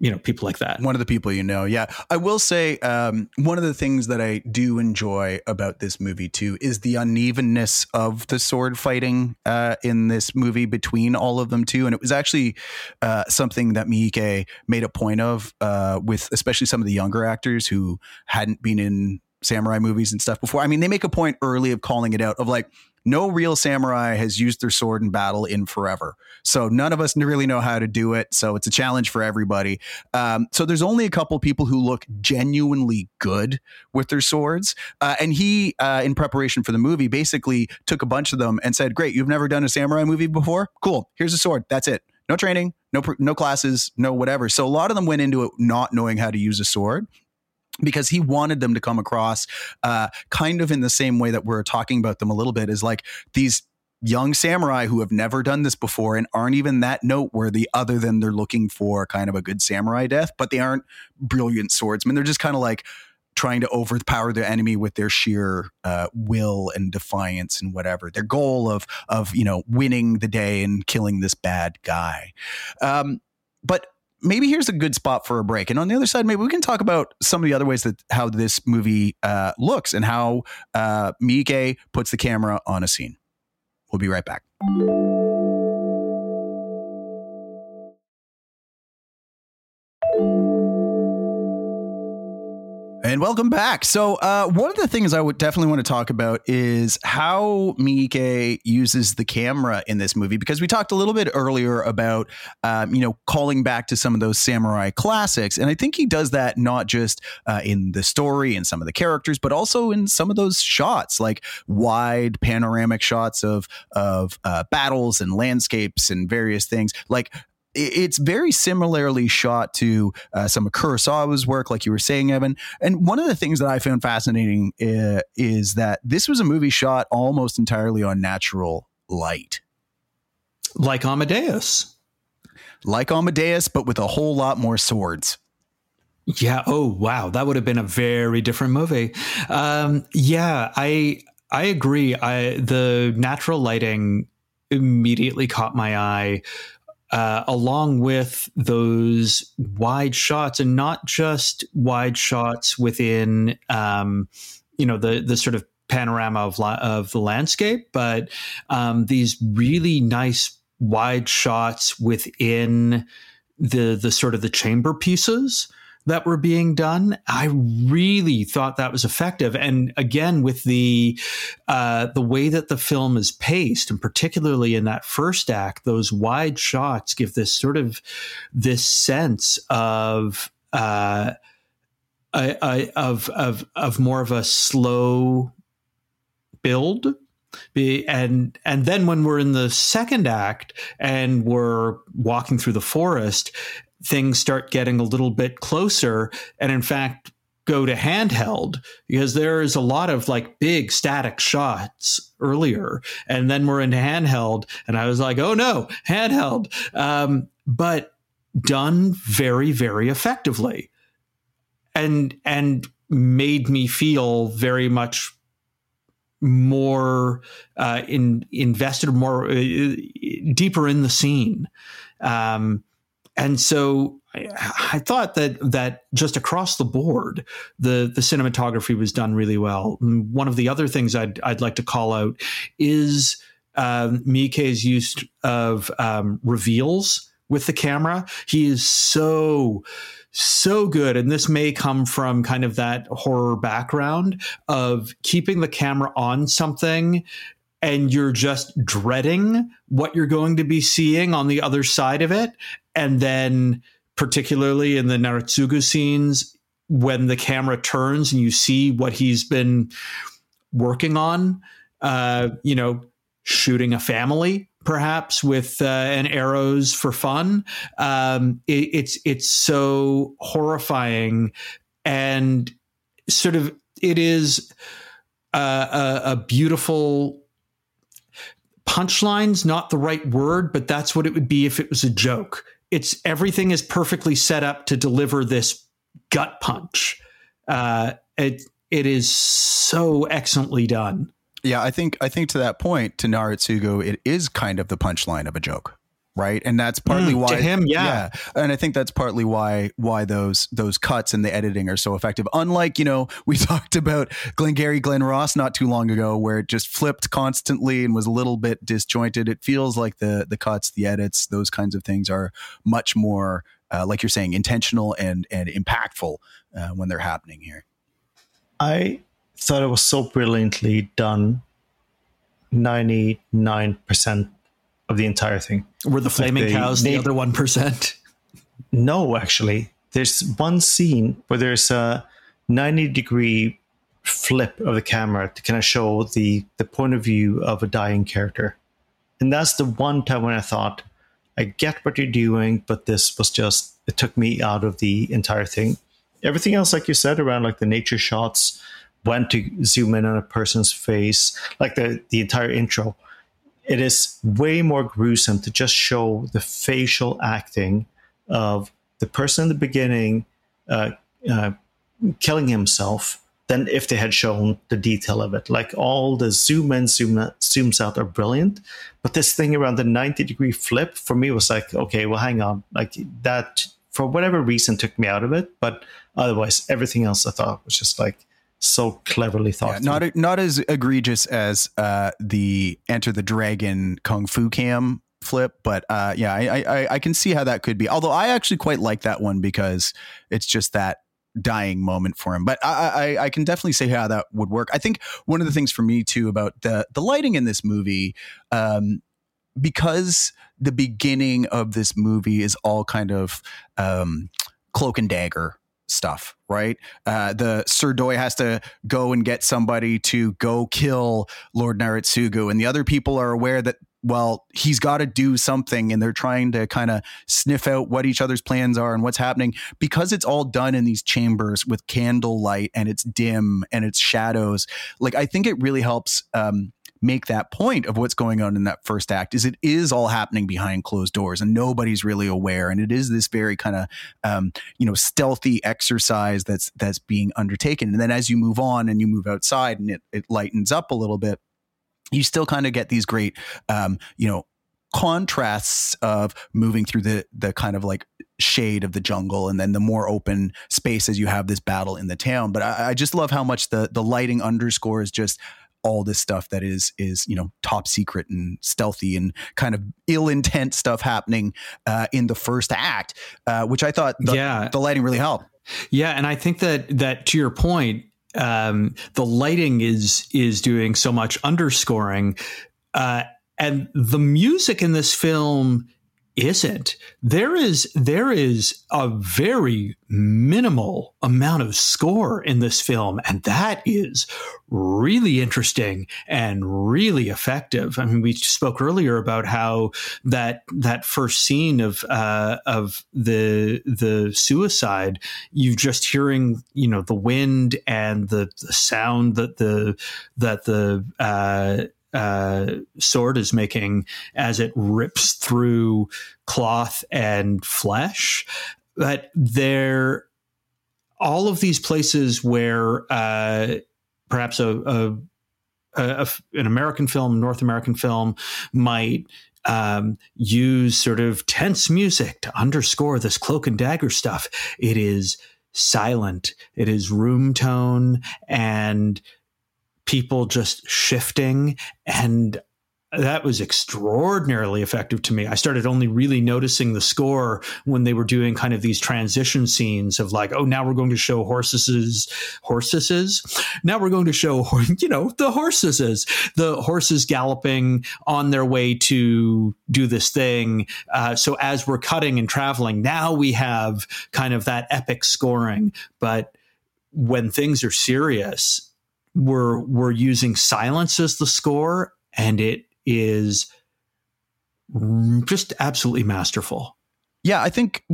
you know, people like that. One of the people you know, yeah. I will say um, one of the things that I do enjoy about this movie too is the unevenness of the sword fighting uh, in this movie between all of them too, and it was actually uh, something that Miike made a point of uh, with especially some of the younger actors who hadn't been in samurai movies and stuff before. I mean, they make a point early of calling it out of like no real samurai has used their sword in battle in forever. So none of us really know how to do it. So it's a challenge for everybody. Um, so there's only a couple people who look genuinely good with their swords. Uh, and he, uh, in preparation for the movie, basically took a bunch of them and said, "Great, you've never done a samurai movie before? Cool. Here's a sword. That's it. No training, no no classes, no whatever." So a lot of them went into it not knowing how to use a sword because he wanted them to come across uh, kind of in the same way that we're talking about them a little bit is like these young samurai who have never done this before and aren't even that noteworthy other than they're looking for kind of a good samurai death but they aren't brilliant swordsmen. They're just kind of like trying to overpower their enemy with their sheer uh, will and defiance and whatever. Their goal of of you know winning the day and killing this bad guy. Um, but maybe here's a good spot for a break. And on the other side, maybe we can talk about some of the other ways that how this movie uh, looks and how uh, Miike puts the camera on a scene. We'll be right back. And welcome back. So, uh, one of the things I would definitely want to talk about is how Miike uses the camera in this movie, because we talked a little bit earlier about, um, you know, calling back to some of those samurai classics. And I think he does that not just uh, in the story and some of the characters, but also in some of those shots, like wide panoramic shots of, of uh, battles and landscapes and various things. Like, it's very similarly shot to uh, some of Kurosawa's work, like you were saying, Evan. And one of the things that I found fascinating uh, is that this was a movie shot almost entirely on natural light, like Amadeus, like Amadeus, but with a whole lot more swords. Yeah. Oh, wow. That would have been a very different movie. Um, yeah, I I agree. I the natural lighting immediately caught my eye uh, along with those wide shots, and not just wide shots within, um, you know, the the sort of panorama of la- of the landscape, but um, these really nice wide shots within the the sort of the chamber pieces that were being done. I really thought that was effective. And again, with the uh, the way that the film is paced, and particularly in that first act, those wide shots give this sort of this sense of uh, a, a, of of of more of a slow build be, and and then when we're in the second act and we're walking through the forest things start getting a little bit closer and in fact go to handheld because there is a lot of like big static shots earlier. And then we're into handheld and i was like oh no handheld. Um, but done very very effectively and and made me feel very much more uh, in invested more uh, deeper in the scene. Um, and so I, I, thought that that just across the board, the the cinematography was done really well. One of the other things I'd I'd like to call out is um, use of um, reveals with the camera. He is so so good and this may come from kind of that horror background of keeping the camera on something and you're just dreading what you're going to be seeing on the other side of it. And then, particularly in the Naritsugu scenes, when the camera turns and you see what he's been working on, uh, you know, shooting a family perhaps with uh, an arrows for fun. Um, it, it's it's so horrifying and sort of it is a, a beautiful punchline's not the right word, but that's what it would be if it was a joke. It's everything is perfectly set up to deliver this gut punch. Uh, it it is so excellently done. Yeah, I think I think to that point, to Naritsugu, it is kind of the punchline of a joke right? And that's partly mm, why him yeah. yeah. And i think that's partly why why those those cuts and the editing are so effective. Unlike you know we talked about glengarry glen ross not too long ago where it just flipped constantly and was a little bit disjointed. It feels like the the cuts the edits those kinds of things are much more uh, like you're saying intentional and and impactful uh, when they're happening here. I thought it was so brilliantly done. 99% of the entire thing. Were the flaming like cows the other one percent? No, actually, there's one scene where there's a ninety degree flip of the camera to kind of show the the point of view of a dying character, and that's the one time when I thought, I get what you're doing, but this was just it took me out of the entire thing. Everything else, like you said, around like the nature shots, when to zoom in on a person's face, like the the entire intro it is way more gruesome to just show the facial acting of the person in the beginning uh, uh, killing himself than if they had shown the detail of it. Like all the zoom in, zoom out, zooms out are brilliant, but this thing around the 90 degree flip for me was like, okay, well, hang on. Like that, for whatever reason, took me out of it. But otherwise, everything else I thought was just like, so cleverly thought. Yeah, not not as egregious as uh, the Enter the Dragon Kung Fu Cam flip, but uh, yeah, I, I I can see how that could be. Although I actually quite like that one because it's just that dying moment for him. But I, I, I can definitely say how that would work. I think one of the things for me too about the the lighting in this movie, um, because the beginning of this movie is all kind of um, cloak and dagger stuff, right? Uh, the Sir Doi has to go and get somebody to go kill Lord Naritsugu, and the other people are aware that well, he's got to do something, and they're trying to kind of sniff out what each other's plans are and what's happening because it's all done in these chambers with candlelight and it's dim and it's shadows. Like I think it really helps. Um, make that point of what's going on in that first act is it is all happening behind closed doors and nobody's really aware. And it is this very kind of um, you know stealthy exercise that's that's being undertaken. And then as you move on and you move outside and it, it lightens up a little bit you still kind of get these great um, you know contrasts of moving through the the kind of like shade of the jungle and then the more open space as you have this battle in the town. But I, I just love how much the the lighting underscores just all this stuff that is is you know top secret and stealthy and kind of ill intent stuff happening uh, in the first act, uh, which I thought the, yeah. the lighting really helped. Yeah, and I think that that to your point, um, the lighting is is doing so much underscoring, uh, and the music in this film isn't. There is there is a very minimal amount of score in this film, and that is really interesting and really effective. I mean, we spoke earlier about how that that first scene of uh, of the the suicide, you just hearing you know the wind and the, the sound that the that the uh, uh, sword is making as it rips through cloth and flesh. But there, all of these places where uh, perhaps a, a, a, an American film, North American film, might um, use sort of tense music to underscore this cloak and dagger stuff. It is silent. It is room tone and people just shifting and that was extraordinarily effective to me. I started only really noticing the score when they were doing kind of these transition scenes of like, oh, now we're going to show horses, horses. Now we're going to show, you know, the horses, the horses galloping on their way to do this thing. Uh, so as we're cutting and traveling, now we have kind of that epic scoring. But when things are serious, we're we're using silence as the score and it is just absolutely masterful. Yeah i think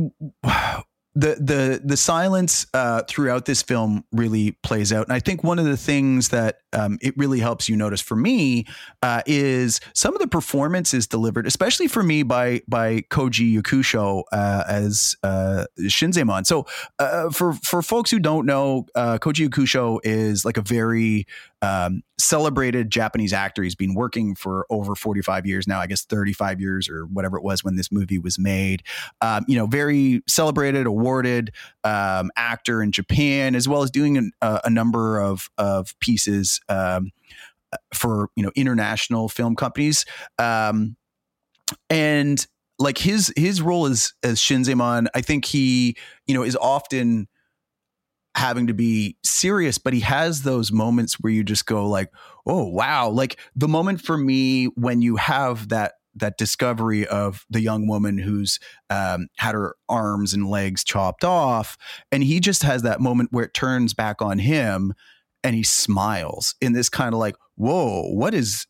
the the the silence uh, throughout this film really plays out, and I think one of the things that um, it really helps you notice for me uh, is some of the performance is delivered, especially for me by by Koji Yakusho uh, as uh, Shinzaemon. So uh, for for folks who don't know, uh, Koji Yakusho is like a very um, celebrated Japanese actor. He's been working for over 45 years now, I guess 35 years or whatever it was when this movie was made. Um, you know, very celebrated, awarded um, actor in Japan, as well as doing a, a number of, of pieces um, for, you know, international film companies. Um, and like his his role as as Shinzaemon, I think he, you know, is often having to be serious, but he has those moments where you just go like, "Oh, wow." Like the moment for me when you have that that discovery of the young woman who's um, had her arms and legs chopped off, and he just has that moment where it turns back on him, and he smiles in this kind of like, "Whoa, what is,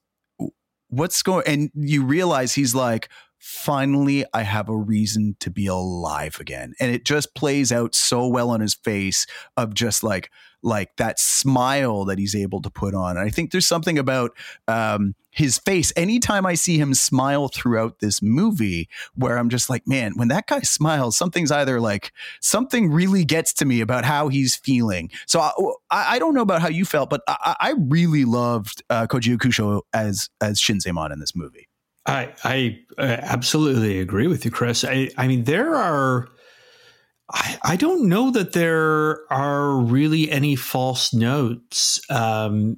what's going?" And you realize he's like, finally I have a reason to be alive again. And it just plays out so well on his face of just like like that smile that he's able to put on. And I think there's something about um, his face. Anytime I see him smile throughout this movie, where I'm just like, man, when that guy smiles, something's either like something really gets to me about how he's feeling. So I, I don't know about how you felt, but I, I really loved uh, Koji Yakusho as as Shinzaemon in this movie. I, I absolutely agree with you, Chris. I, I mean, there are. I, I don't know that there are really any false notes. Um,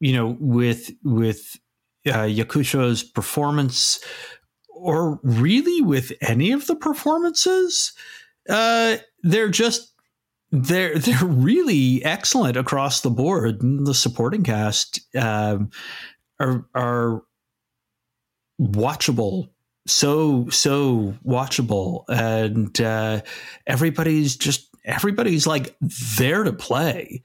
you know, with with uh, Yakusho's performance, or really with any of the performances, uh, they're just they're they're really excellent across the board. And The supporting cast um, are are watchable, so so watchable, and uh, everybody's just everybody's like there to play.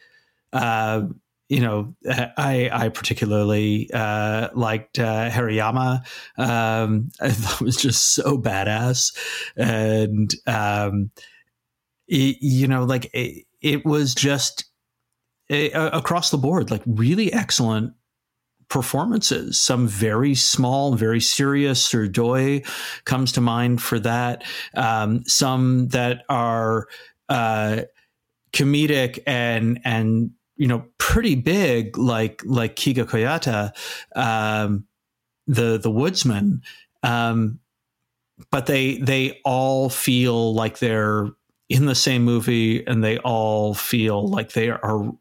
Uh, you know, I I particularly uh, liked uh, Hirayama. Um, I thought was just so badass, and um, it, you know, like it, it was just it, across the board, like really excellent performances. Some very small, very serious. Sir Doi comes to mind for that. Um, some that are uh, comedic and and you know pretty big, like like Kiga Koyata, um, the the woodsman. Um, but they they all feel like they're in the same movie, and they all feel like they are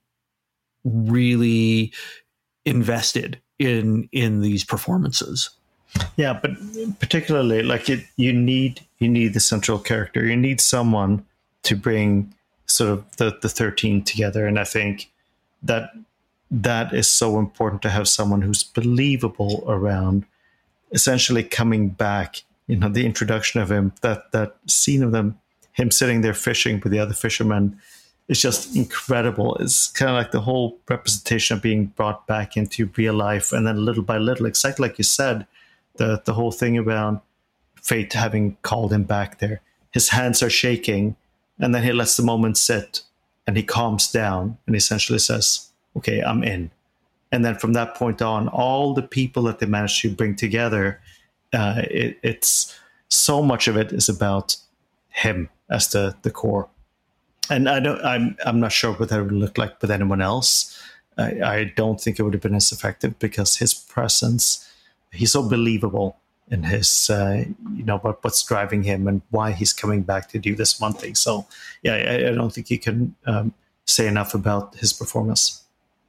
really invested in in these performances. Yeah, but particularly like it, you need you need the central character. You need someone to bring sort of the the thirteen together, and I think that that is so important to have someone who's believable around. Essentially, coming back. You know, the introduction of him, that that scene of them, him sitting there fishing with the other fishermen is just incredible. It's kind of like the whole representation of being brought back into real life, and then little by little, exactly like you said, the the whole thing around fate having called him back there. His hands are shaking, and then he lets the moment sit, and he calms down, and essentially says, "Okay, I'm in." And then from that point on, all the people that they managed to bring together, uh, it, it's so much of it is about him as the the core and I don't. I'm I'm not sure what that would look like with anyone else. I, I don't think it would have been as effective because his presence, he's so believable in his, uh, you know, what, what's driving him and why he's coming back to do this one thing. So, yeah, I, I don't think you can um, say enough about his performance.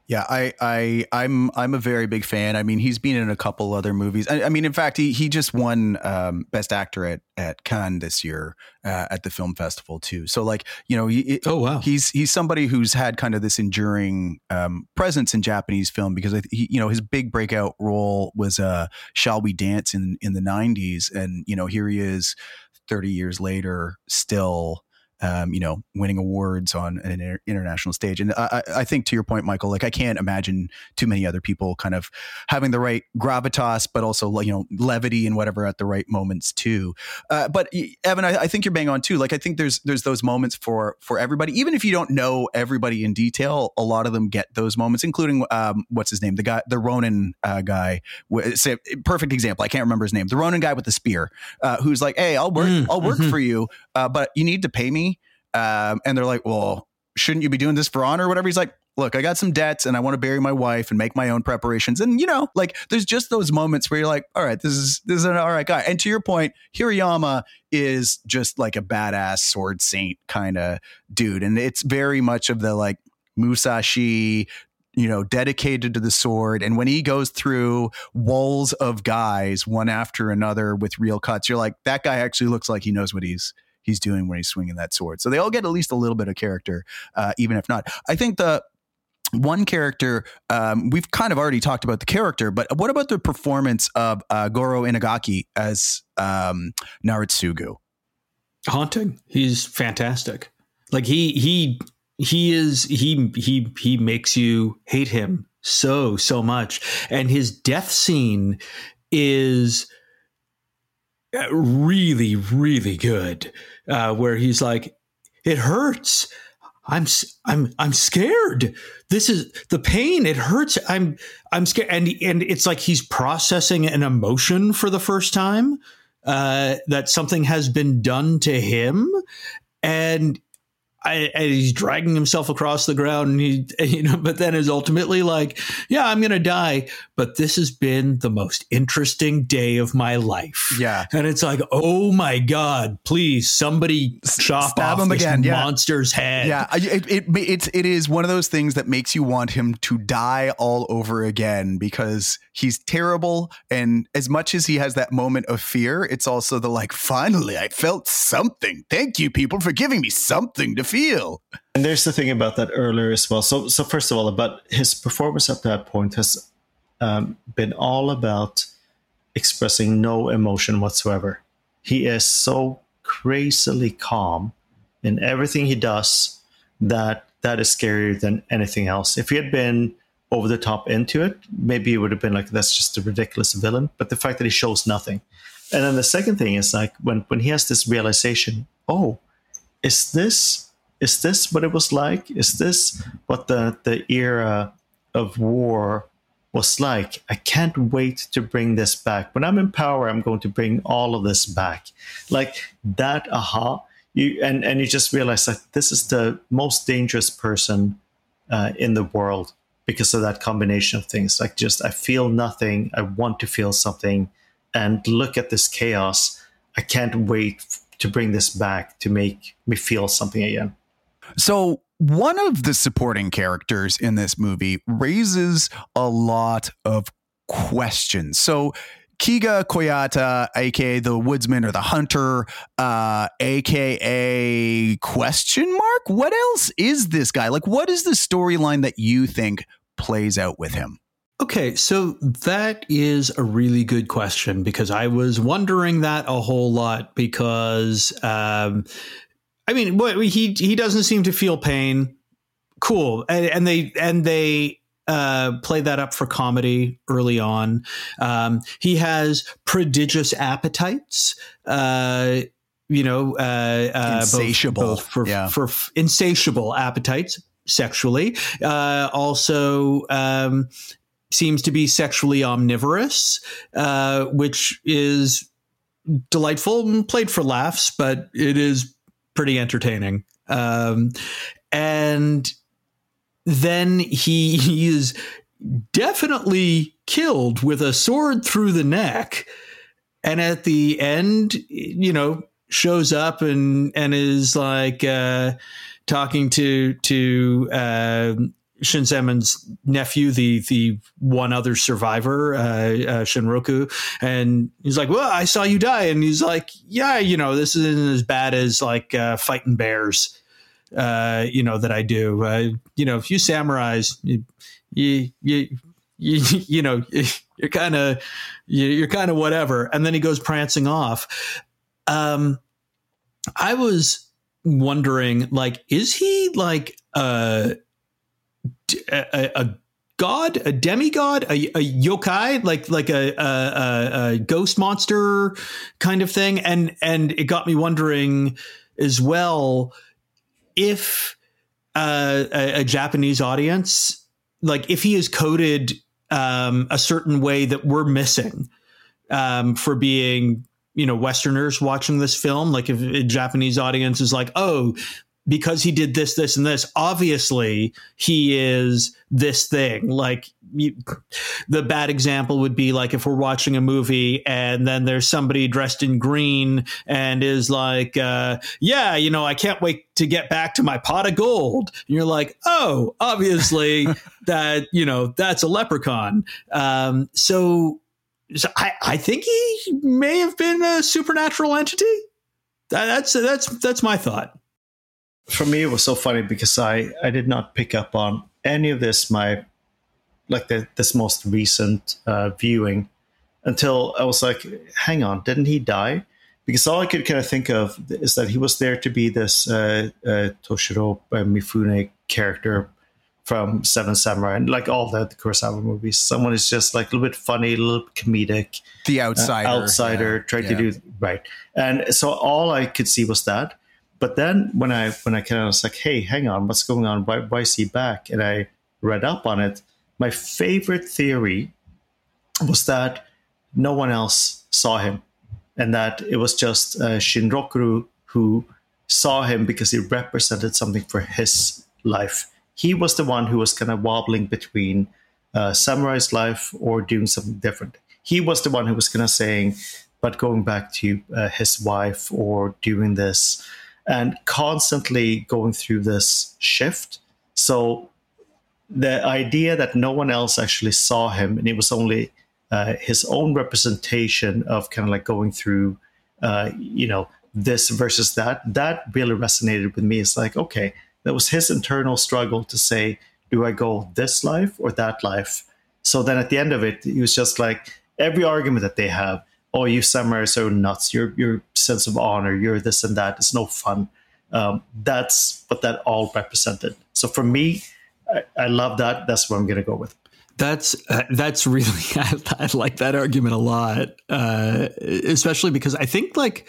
Yeah, I, I, I'm, I'm a very big fan. I mean, he's been in a couple other movies. I, I mean, in fact, he, he just won um, Best Actor at at Cannes this year uh, at the film festival too. So, like, you know, he, oh wow, he's he's somebody who's had kind of this enduring um, presence in Japanese film because he, you know, his big breakout role was uh, "Shall We Dance" in in the '90s, and you know, here he is, thirty years later, still um, you know, winning awards on an inter- international stage. And I, I, think to your point, Mikael, like I can't imagine too many other people kind of having the right gravitas, but also you know levity and whatever at the right moments too. Uh, but Evan, I, I, think you're bang on too. Like I think there's there's those moments for for everybody, even if you don't know everybody in detail. A lot of them get those moments, including um, what's his name, the guy, the Ronin uh, guy. Say, perfect example. I can't remember his name. The Ronin guy with the spear, uh, who's like, "Hey, I'll work, mm, I'll work mm-hmm. for you, uh, but you need to pay me." Um, and they're like, well, shouldn't you be doing this for honor or whatever? He's like, look, I got some debts and I want to bury my wife and make my own preparations. And you know, like there's just those moments where you're like, all right, this is this is an all right guy. And to your point, Hirayama is just like a badass sword saint kind of dude. And it's very much of the like Musashi, you know, dedicated to the sword. And when he goes through walls of guys one after another with real cuts, you're like, that guy actually looks like he knows what he's he's doing when he's swinging that sword. So they all get at least a little bit of character, uh, even if not. I think the one character um, we've kind of already talked about the character, but what about the performance of uh, Goro Inagaki as um, Naritsugu? Haunting. He's fantastic. Like he he he is he he he makes you hate him so so much, and his death scene is really, really good. Uh, where he's like, "It hurts. I'm, I'm, I'm scared. This is the pain. It hurts. I'm, I'm scared." And and it's like he's processing an emotion for the first time. Uh, that something has been done to him, and I, he's dragging himself across the ground and he you know but then is ultimately like yeah i'm gonna die but this has been the most interesting day of my life yeah and it's like oh my god please somebody chop Stab off him this again. monster's yeah. head yeah it, it, it's it is one of those things that makes you want him to die all over again because he's terrible and as much as he has that moment of fear it's also the like finally i felt something thank you people for giving me something to feel. And there's the thing about that earlier as well. So, so first of all, about his performance at that point has um, been all about expressing no emotion whatsoever. He is so crazily calm in everything he does that that is scarier than anything else. If he had been over the top into it, maybe it would have been like that's just a ridiculous villain. But the fact that he shows nothing, and then the second thing is like when when he has this realization, oh, is this is this what it was like? Is this what the the era of war was like? I can't wait to bring this back. When I'm in power, I'm going to bring all of this back. Like that aha. You and and you just realize that this is the most dangerous person uh, in the world because of that combination of things. Like just I feel nothing. I want to feel something, and look at this chaos. I can't wait to bring this back to make me feel something again. So, one of the supporting characters in this movie raises a lot of questions. So, Kiga Koyata, aka the woodsman or the hunter, uh, aka question mark. What else is this guy? Like, what is the storyline that you think plays out with him? Okay, so that is a really good question because I was wondering that a whole lot because um, I mean, he he doesn't seem to feel pain. Cool, and, and they and they uh, play that up for comedy early on. Um, he has prodigious appetites. Uh, you know, uh, uh insatiable both, both for, yeah. for, for insatiable appetites sexually. Uh, also, um, seems to be sexually omnivorous, uh, which is delightful, and played for laughs, but it is pretty entertaining. Um, and then he, is definitely killed with a sword through the neck. And at the end, you know, shows up and and is like uh, talking to to uh, Shinzaemon's nephew, the the one other survivor, uh, uh, Shinroku, and he's like, "Well, I saw you die," and he's like, "Yeah, you know, this isn't as bad as like uh, fighting bears, uh, you know, that I do. Uh, you know, if you samurais, you you you, you, you know, you're kind of you're kind of whatever." And then he goes prancing off. Um, I was wondering, like, is he like uh a, a god, a demigod, a, a yokai, like like a, a, a, ghost monster kind of thing, and and it got me wondering as well if uh, a, a, Japanese audience, like if he is coded um, a certain way that we're missing um, for being you know westerners watching this film. Like if a japanese audience is like oh because he did this, this, and this, obviously he is this thing. Like you, the bad example would be like if we're watching a movie and then there's somebody dressed in green and is like, uh, yeah, you know, I can't wait to get back to my pot of gold. And you're like, oh, obviously that, you know, that's a leprechaun. Um, so, so I, I think he may have been a supernatural entity. That's that's that's my thought for me, it was so funny because I I did not pick up on any of this my like the, this most recent uh, viewing until I was like, hang on, didn't he die? Because all I could kind of think of is that he was there to be this uh, uh, Toshiro Mifune character from Seven Samurai and like all the, the Kurosawa movies. Someone is just like a little bit funny, a little comedic, the outsider, uh, outsider yeah. trying yeah. to do right. And so all I could see was that. But then when I when I kind of was like, hey, hang on, what's going on? Why, why is he back? And I read up on it. My favorite theory was that no one else saw him, and that it was just uh, Shinroku who saw him because he represented something for his life. He was the one who was kind of wobbling between uh, Samurai's life or doing something different. He was the one who was kind of saying, but going back to uh, his wife or doing this and constantly going through this shift. So the idea that no one else actually saw him and it was only uh, his own representation of kind of like going through, uh, you know, this versus that, that really resonated with me. It's like, okay, That was his internal struggle to say, do I go this life or that life? So then at the end of it, he was just like every argument that they have. Oh, you samurai are so nuts. Your your sense of honor, your this and that. It's no fun. Um, that's what that all represented. So for me, I, I love that. That's what I'm going to go with. That's uh, that's really I, I, like that argument a lot, uh, especially because I think like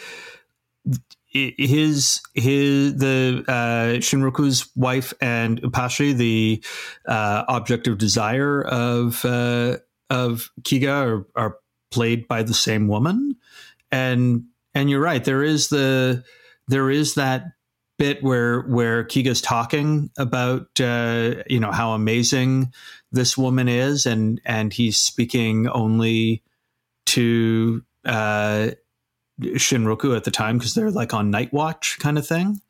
his his the uh, Shinroku's wife and Upashi, the uh, object of desire of uh, of Kiga, are, are played by the same woman, and and you're right. There is the there is that bit where where Kiga's talking about uh, you know how amazing this woman is, and and he's speaking only to uh, Shinroku at the time because they're like on night watch kind of thing.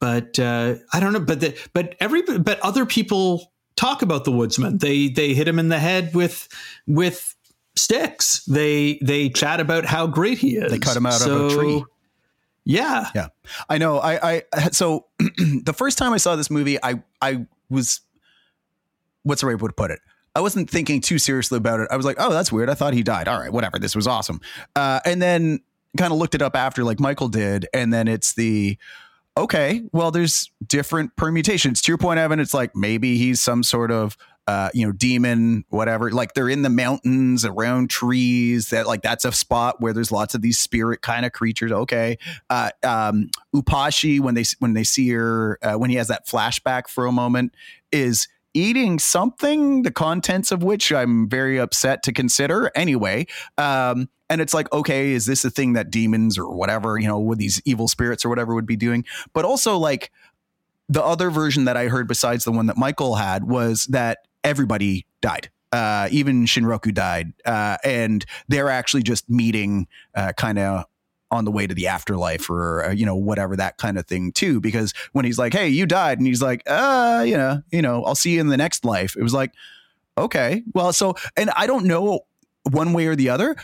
But uh, I don't know. But the, but every but other people talk about the woodsman. They they hit him in the head with with sticks. They they chat about how great he is. They cut him out so, of a tree. Yeah, yeah. I know. I I so the first time I saw this movie, I I was what's the right way to put it? I wasn't thinking too seriously about it. I was like, oh, that's weird. I thought he died. All right, whatever. This was awesome. Uh, and then kind of looked it up after, like Mikael did, and then it's the okay. Well, there's different permutations. To your point, Evan, it's like maybe he's some sort of uh, you know, demon, whatever. Like they're in the mountains around trees. That like that's a spot where there's lots of these spirit kind of creatures. Okay, uh, um, Upashi when they when they see her uh, when he has that flashback for a moment is eating something, the contents of which I'm very upset to consider. Anyway, um, and it's like, okay, is this a thing that demons or whatever, you know, with these evil spirits or whatever would be doing? But also, like, the other version that I heard besides the one that Mikael had was that everybody died. Uh, even Shinroku died, uh, and they're actually just meeting uh, kind of on the way to the afterlife or uh, you know whatever that kind of thing too because when he's like hey you died and he's like uh you know you know I'll see you in the next life it was like okay well so and I don't know one way or the other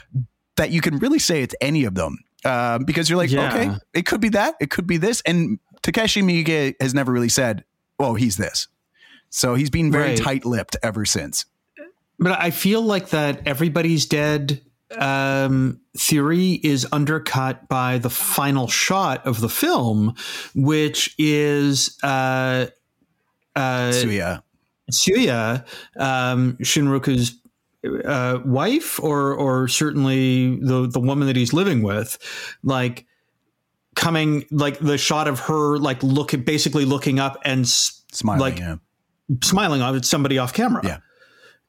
that you can really say it's any of them uh, because you're like yeah. okay it could be that it could be this and Takashi Miike has never really said oh he's this so he's been very right. tight-lipped ever since but I feel like that everybody's dead um, theory is undercut by the final shot of the film, which is uh, uh, Tsuya. Tsuya, um, Shinroku's uh, wife, or or certainly the the woman that he's living with, like coming like the shot of her like look basically looking up and smiling, like yeah. Smiling at somebody off camera. Yeah,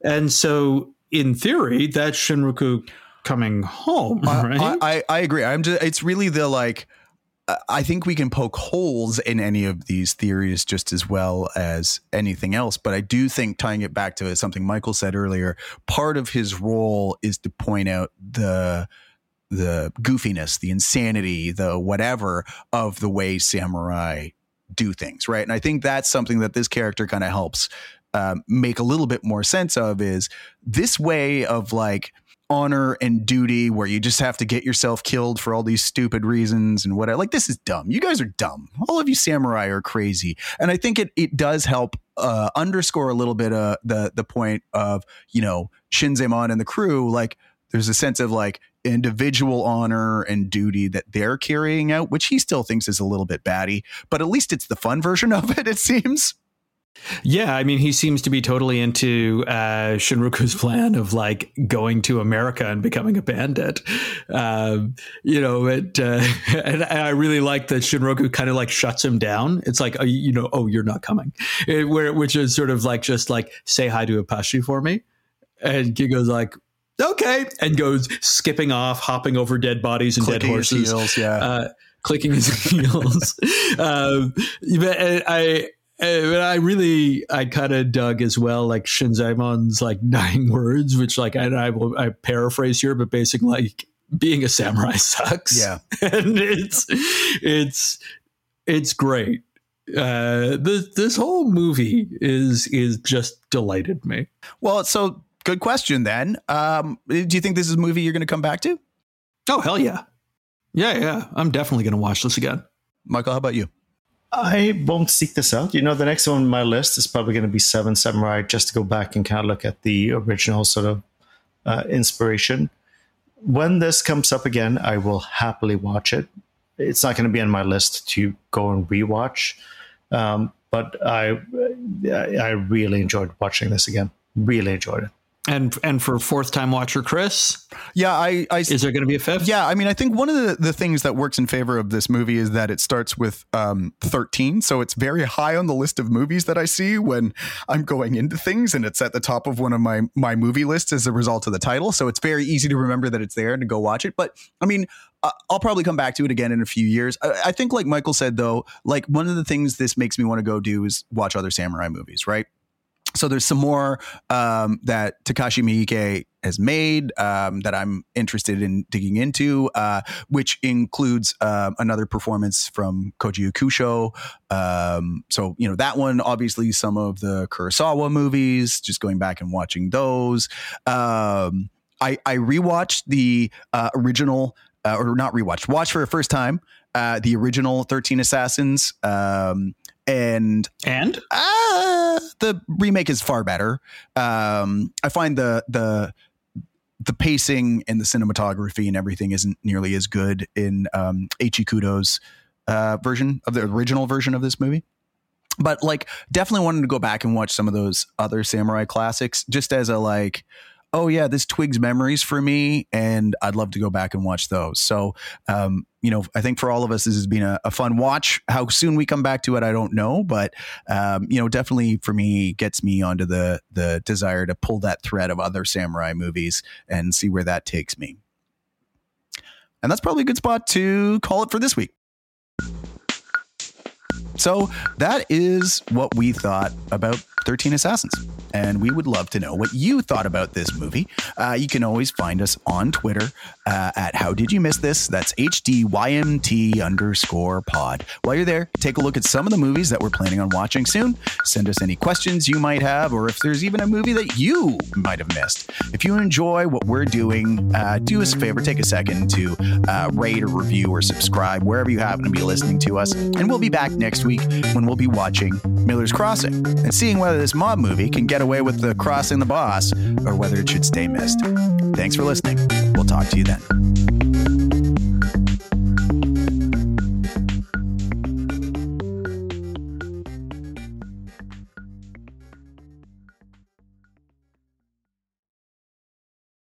and so in theory, that Shinroku coming home, right? I, I, I agree. I'm just, it's really the like, I think we can poke holes in any of these theories just as well as anything else. But I do think tying it back to something Mikael said earlier, part of his role is to point out the the goofiness, the insanity, the whatever of the way samurai do things, right? And I think that's something that this character kind of helps um, make a little bit more sense of. Is this way of like honor and duty where you just have to get yourself killed for all these stupid reasons and whatever. Like this is dumb. You guys are dumb. All of you samurai are crazy. And I think it it does help uh, underscore a little bit uh, the the point of you know Shinzaemon and the crew. Like there's a sense of like individual honor and duty that they're carrying out, which he still thinks is a little bit batty, but at least it's the fun version of it. It seems. Yeah, I mean, he seems to be totally into uh, plan of like going to America and becoming a bandit. Um, you know, it, uh, and I really like that Shinroku kind of like shuts him down. It's like, oh, you know, oh, you're not coming, it, where which is sort of like just like say hi to Upashi for me, and Gigo's like, okay, and goes skipping off, hopping over dead bodies and Clicking dead horses, heels, yeah. Uh, clicking his heels. um, but uh, I but I really, I kind of dug as well, like Shinzaemon's like nine words, which like I, I will I paraphrase here, but basically like being a samurai sucks. Yeah, and it's it's it's great. Uh, this this whole movie is is just delighted me. Well, so good question then. Um, do you think this is a movie you're going to come back to? Oh hell yeah, yeah yeah. I'm definitely going to watch this again. Mikael, how about you? I won't seek this out. You know, the next one on my list is probably going to be Seven Samurai, just to go back and kind of look at the original sort of uh, inspiration. When this comes up again, I will happily watch it. It's not going to be on my list to go and rewatch, um, but I I really enjoyed watching this again. Really enjoyed it. And and for fourth time watcher Chris, yeah, I, I is there going to be a fifth? Yeah, I mean, I think one of the, the things that works in favor of this movie is that it starts with um, thirteen, so it's very high on the list of movies that I see when I'm going into things, and it's at the top of one of my my movie lists as a result of the title. So it's very easy to remember that it's there and to go watch it. But I mean, I'll probably come back to it again in a few years. I, I think, like Mikael said, though, like one of the things this makes me want to go do is watch other samurai movies, right? So there's some more um, that Takashi Miike has made um, that I'm interested in digging into, uh, which includes uh, another performance from Koji Yakusho. Um, so you know that one, obviously, some of the Kurosawa movies. Just going back and watching those. Um, I I rewatched the uh, original, uh, or not rewatched, watched for the first time. Uh, the original 13 Assassins. And and uh, the remake is far better. Um, I find the the the pacing and the cinematography and everything isn't nearly as good in um, Eiichi Kudo's uh, version of the original version of this movie. But like, definitely wanted to go back and watch some of those other samurai classics, just as a like, oh yeah, this twigs memories for me, and I'd love to go back and watch those. So, um, you know, I think for all of us, this has been a, a, fun watch. How soon we come back to it, I don't know, but um, you know, definitely for me, gets me onto the the desire to pull that thread of other samurai movies and see where that takes me. And that's probably a good spot to call it for this week. So that is what we thought about 13 Assassins. And we would love to know what you thought about this movie. Uh, you can always find us on Twitter uh, at How Did You Miss This? That's HDYMT underscore pod. While you're there, take a look at some of the movies that we're planning on watching soon. Send us any questions you might have, or if there's even a movie that you might have missed. If you enjoy what we're doing, uh, do us a favor, take a second to uh, rate or review or subscribe wherever you happen to be listening to us. And we'll be back next week when we'll be watching Miller's Crossing and seeing this mob movie can get away with the crossing the boss or whether it should stay missed. Thanks for listening. We'll talk to you then.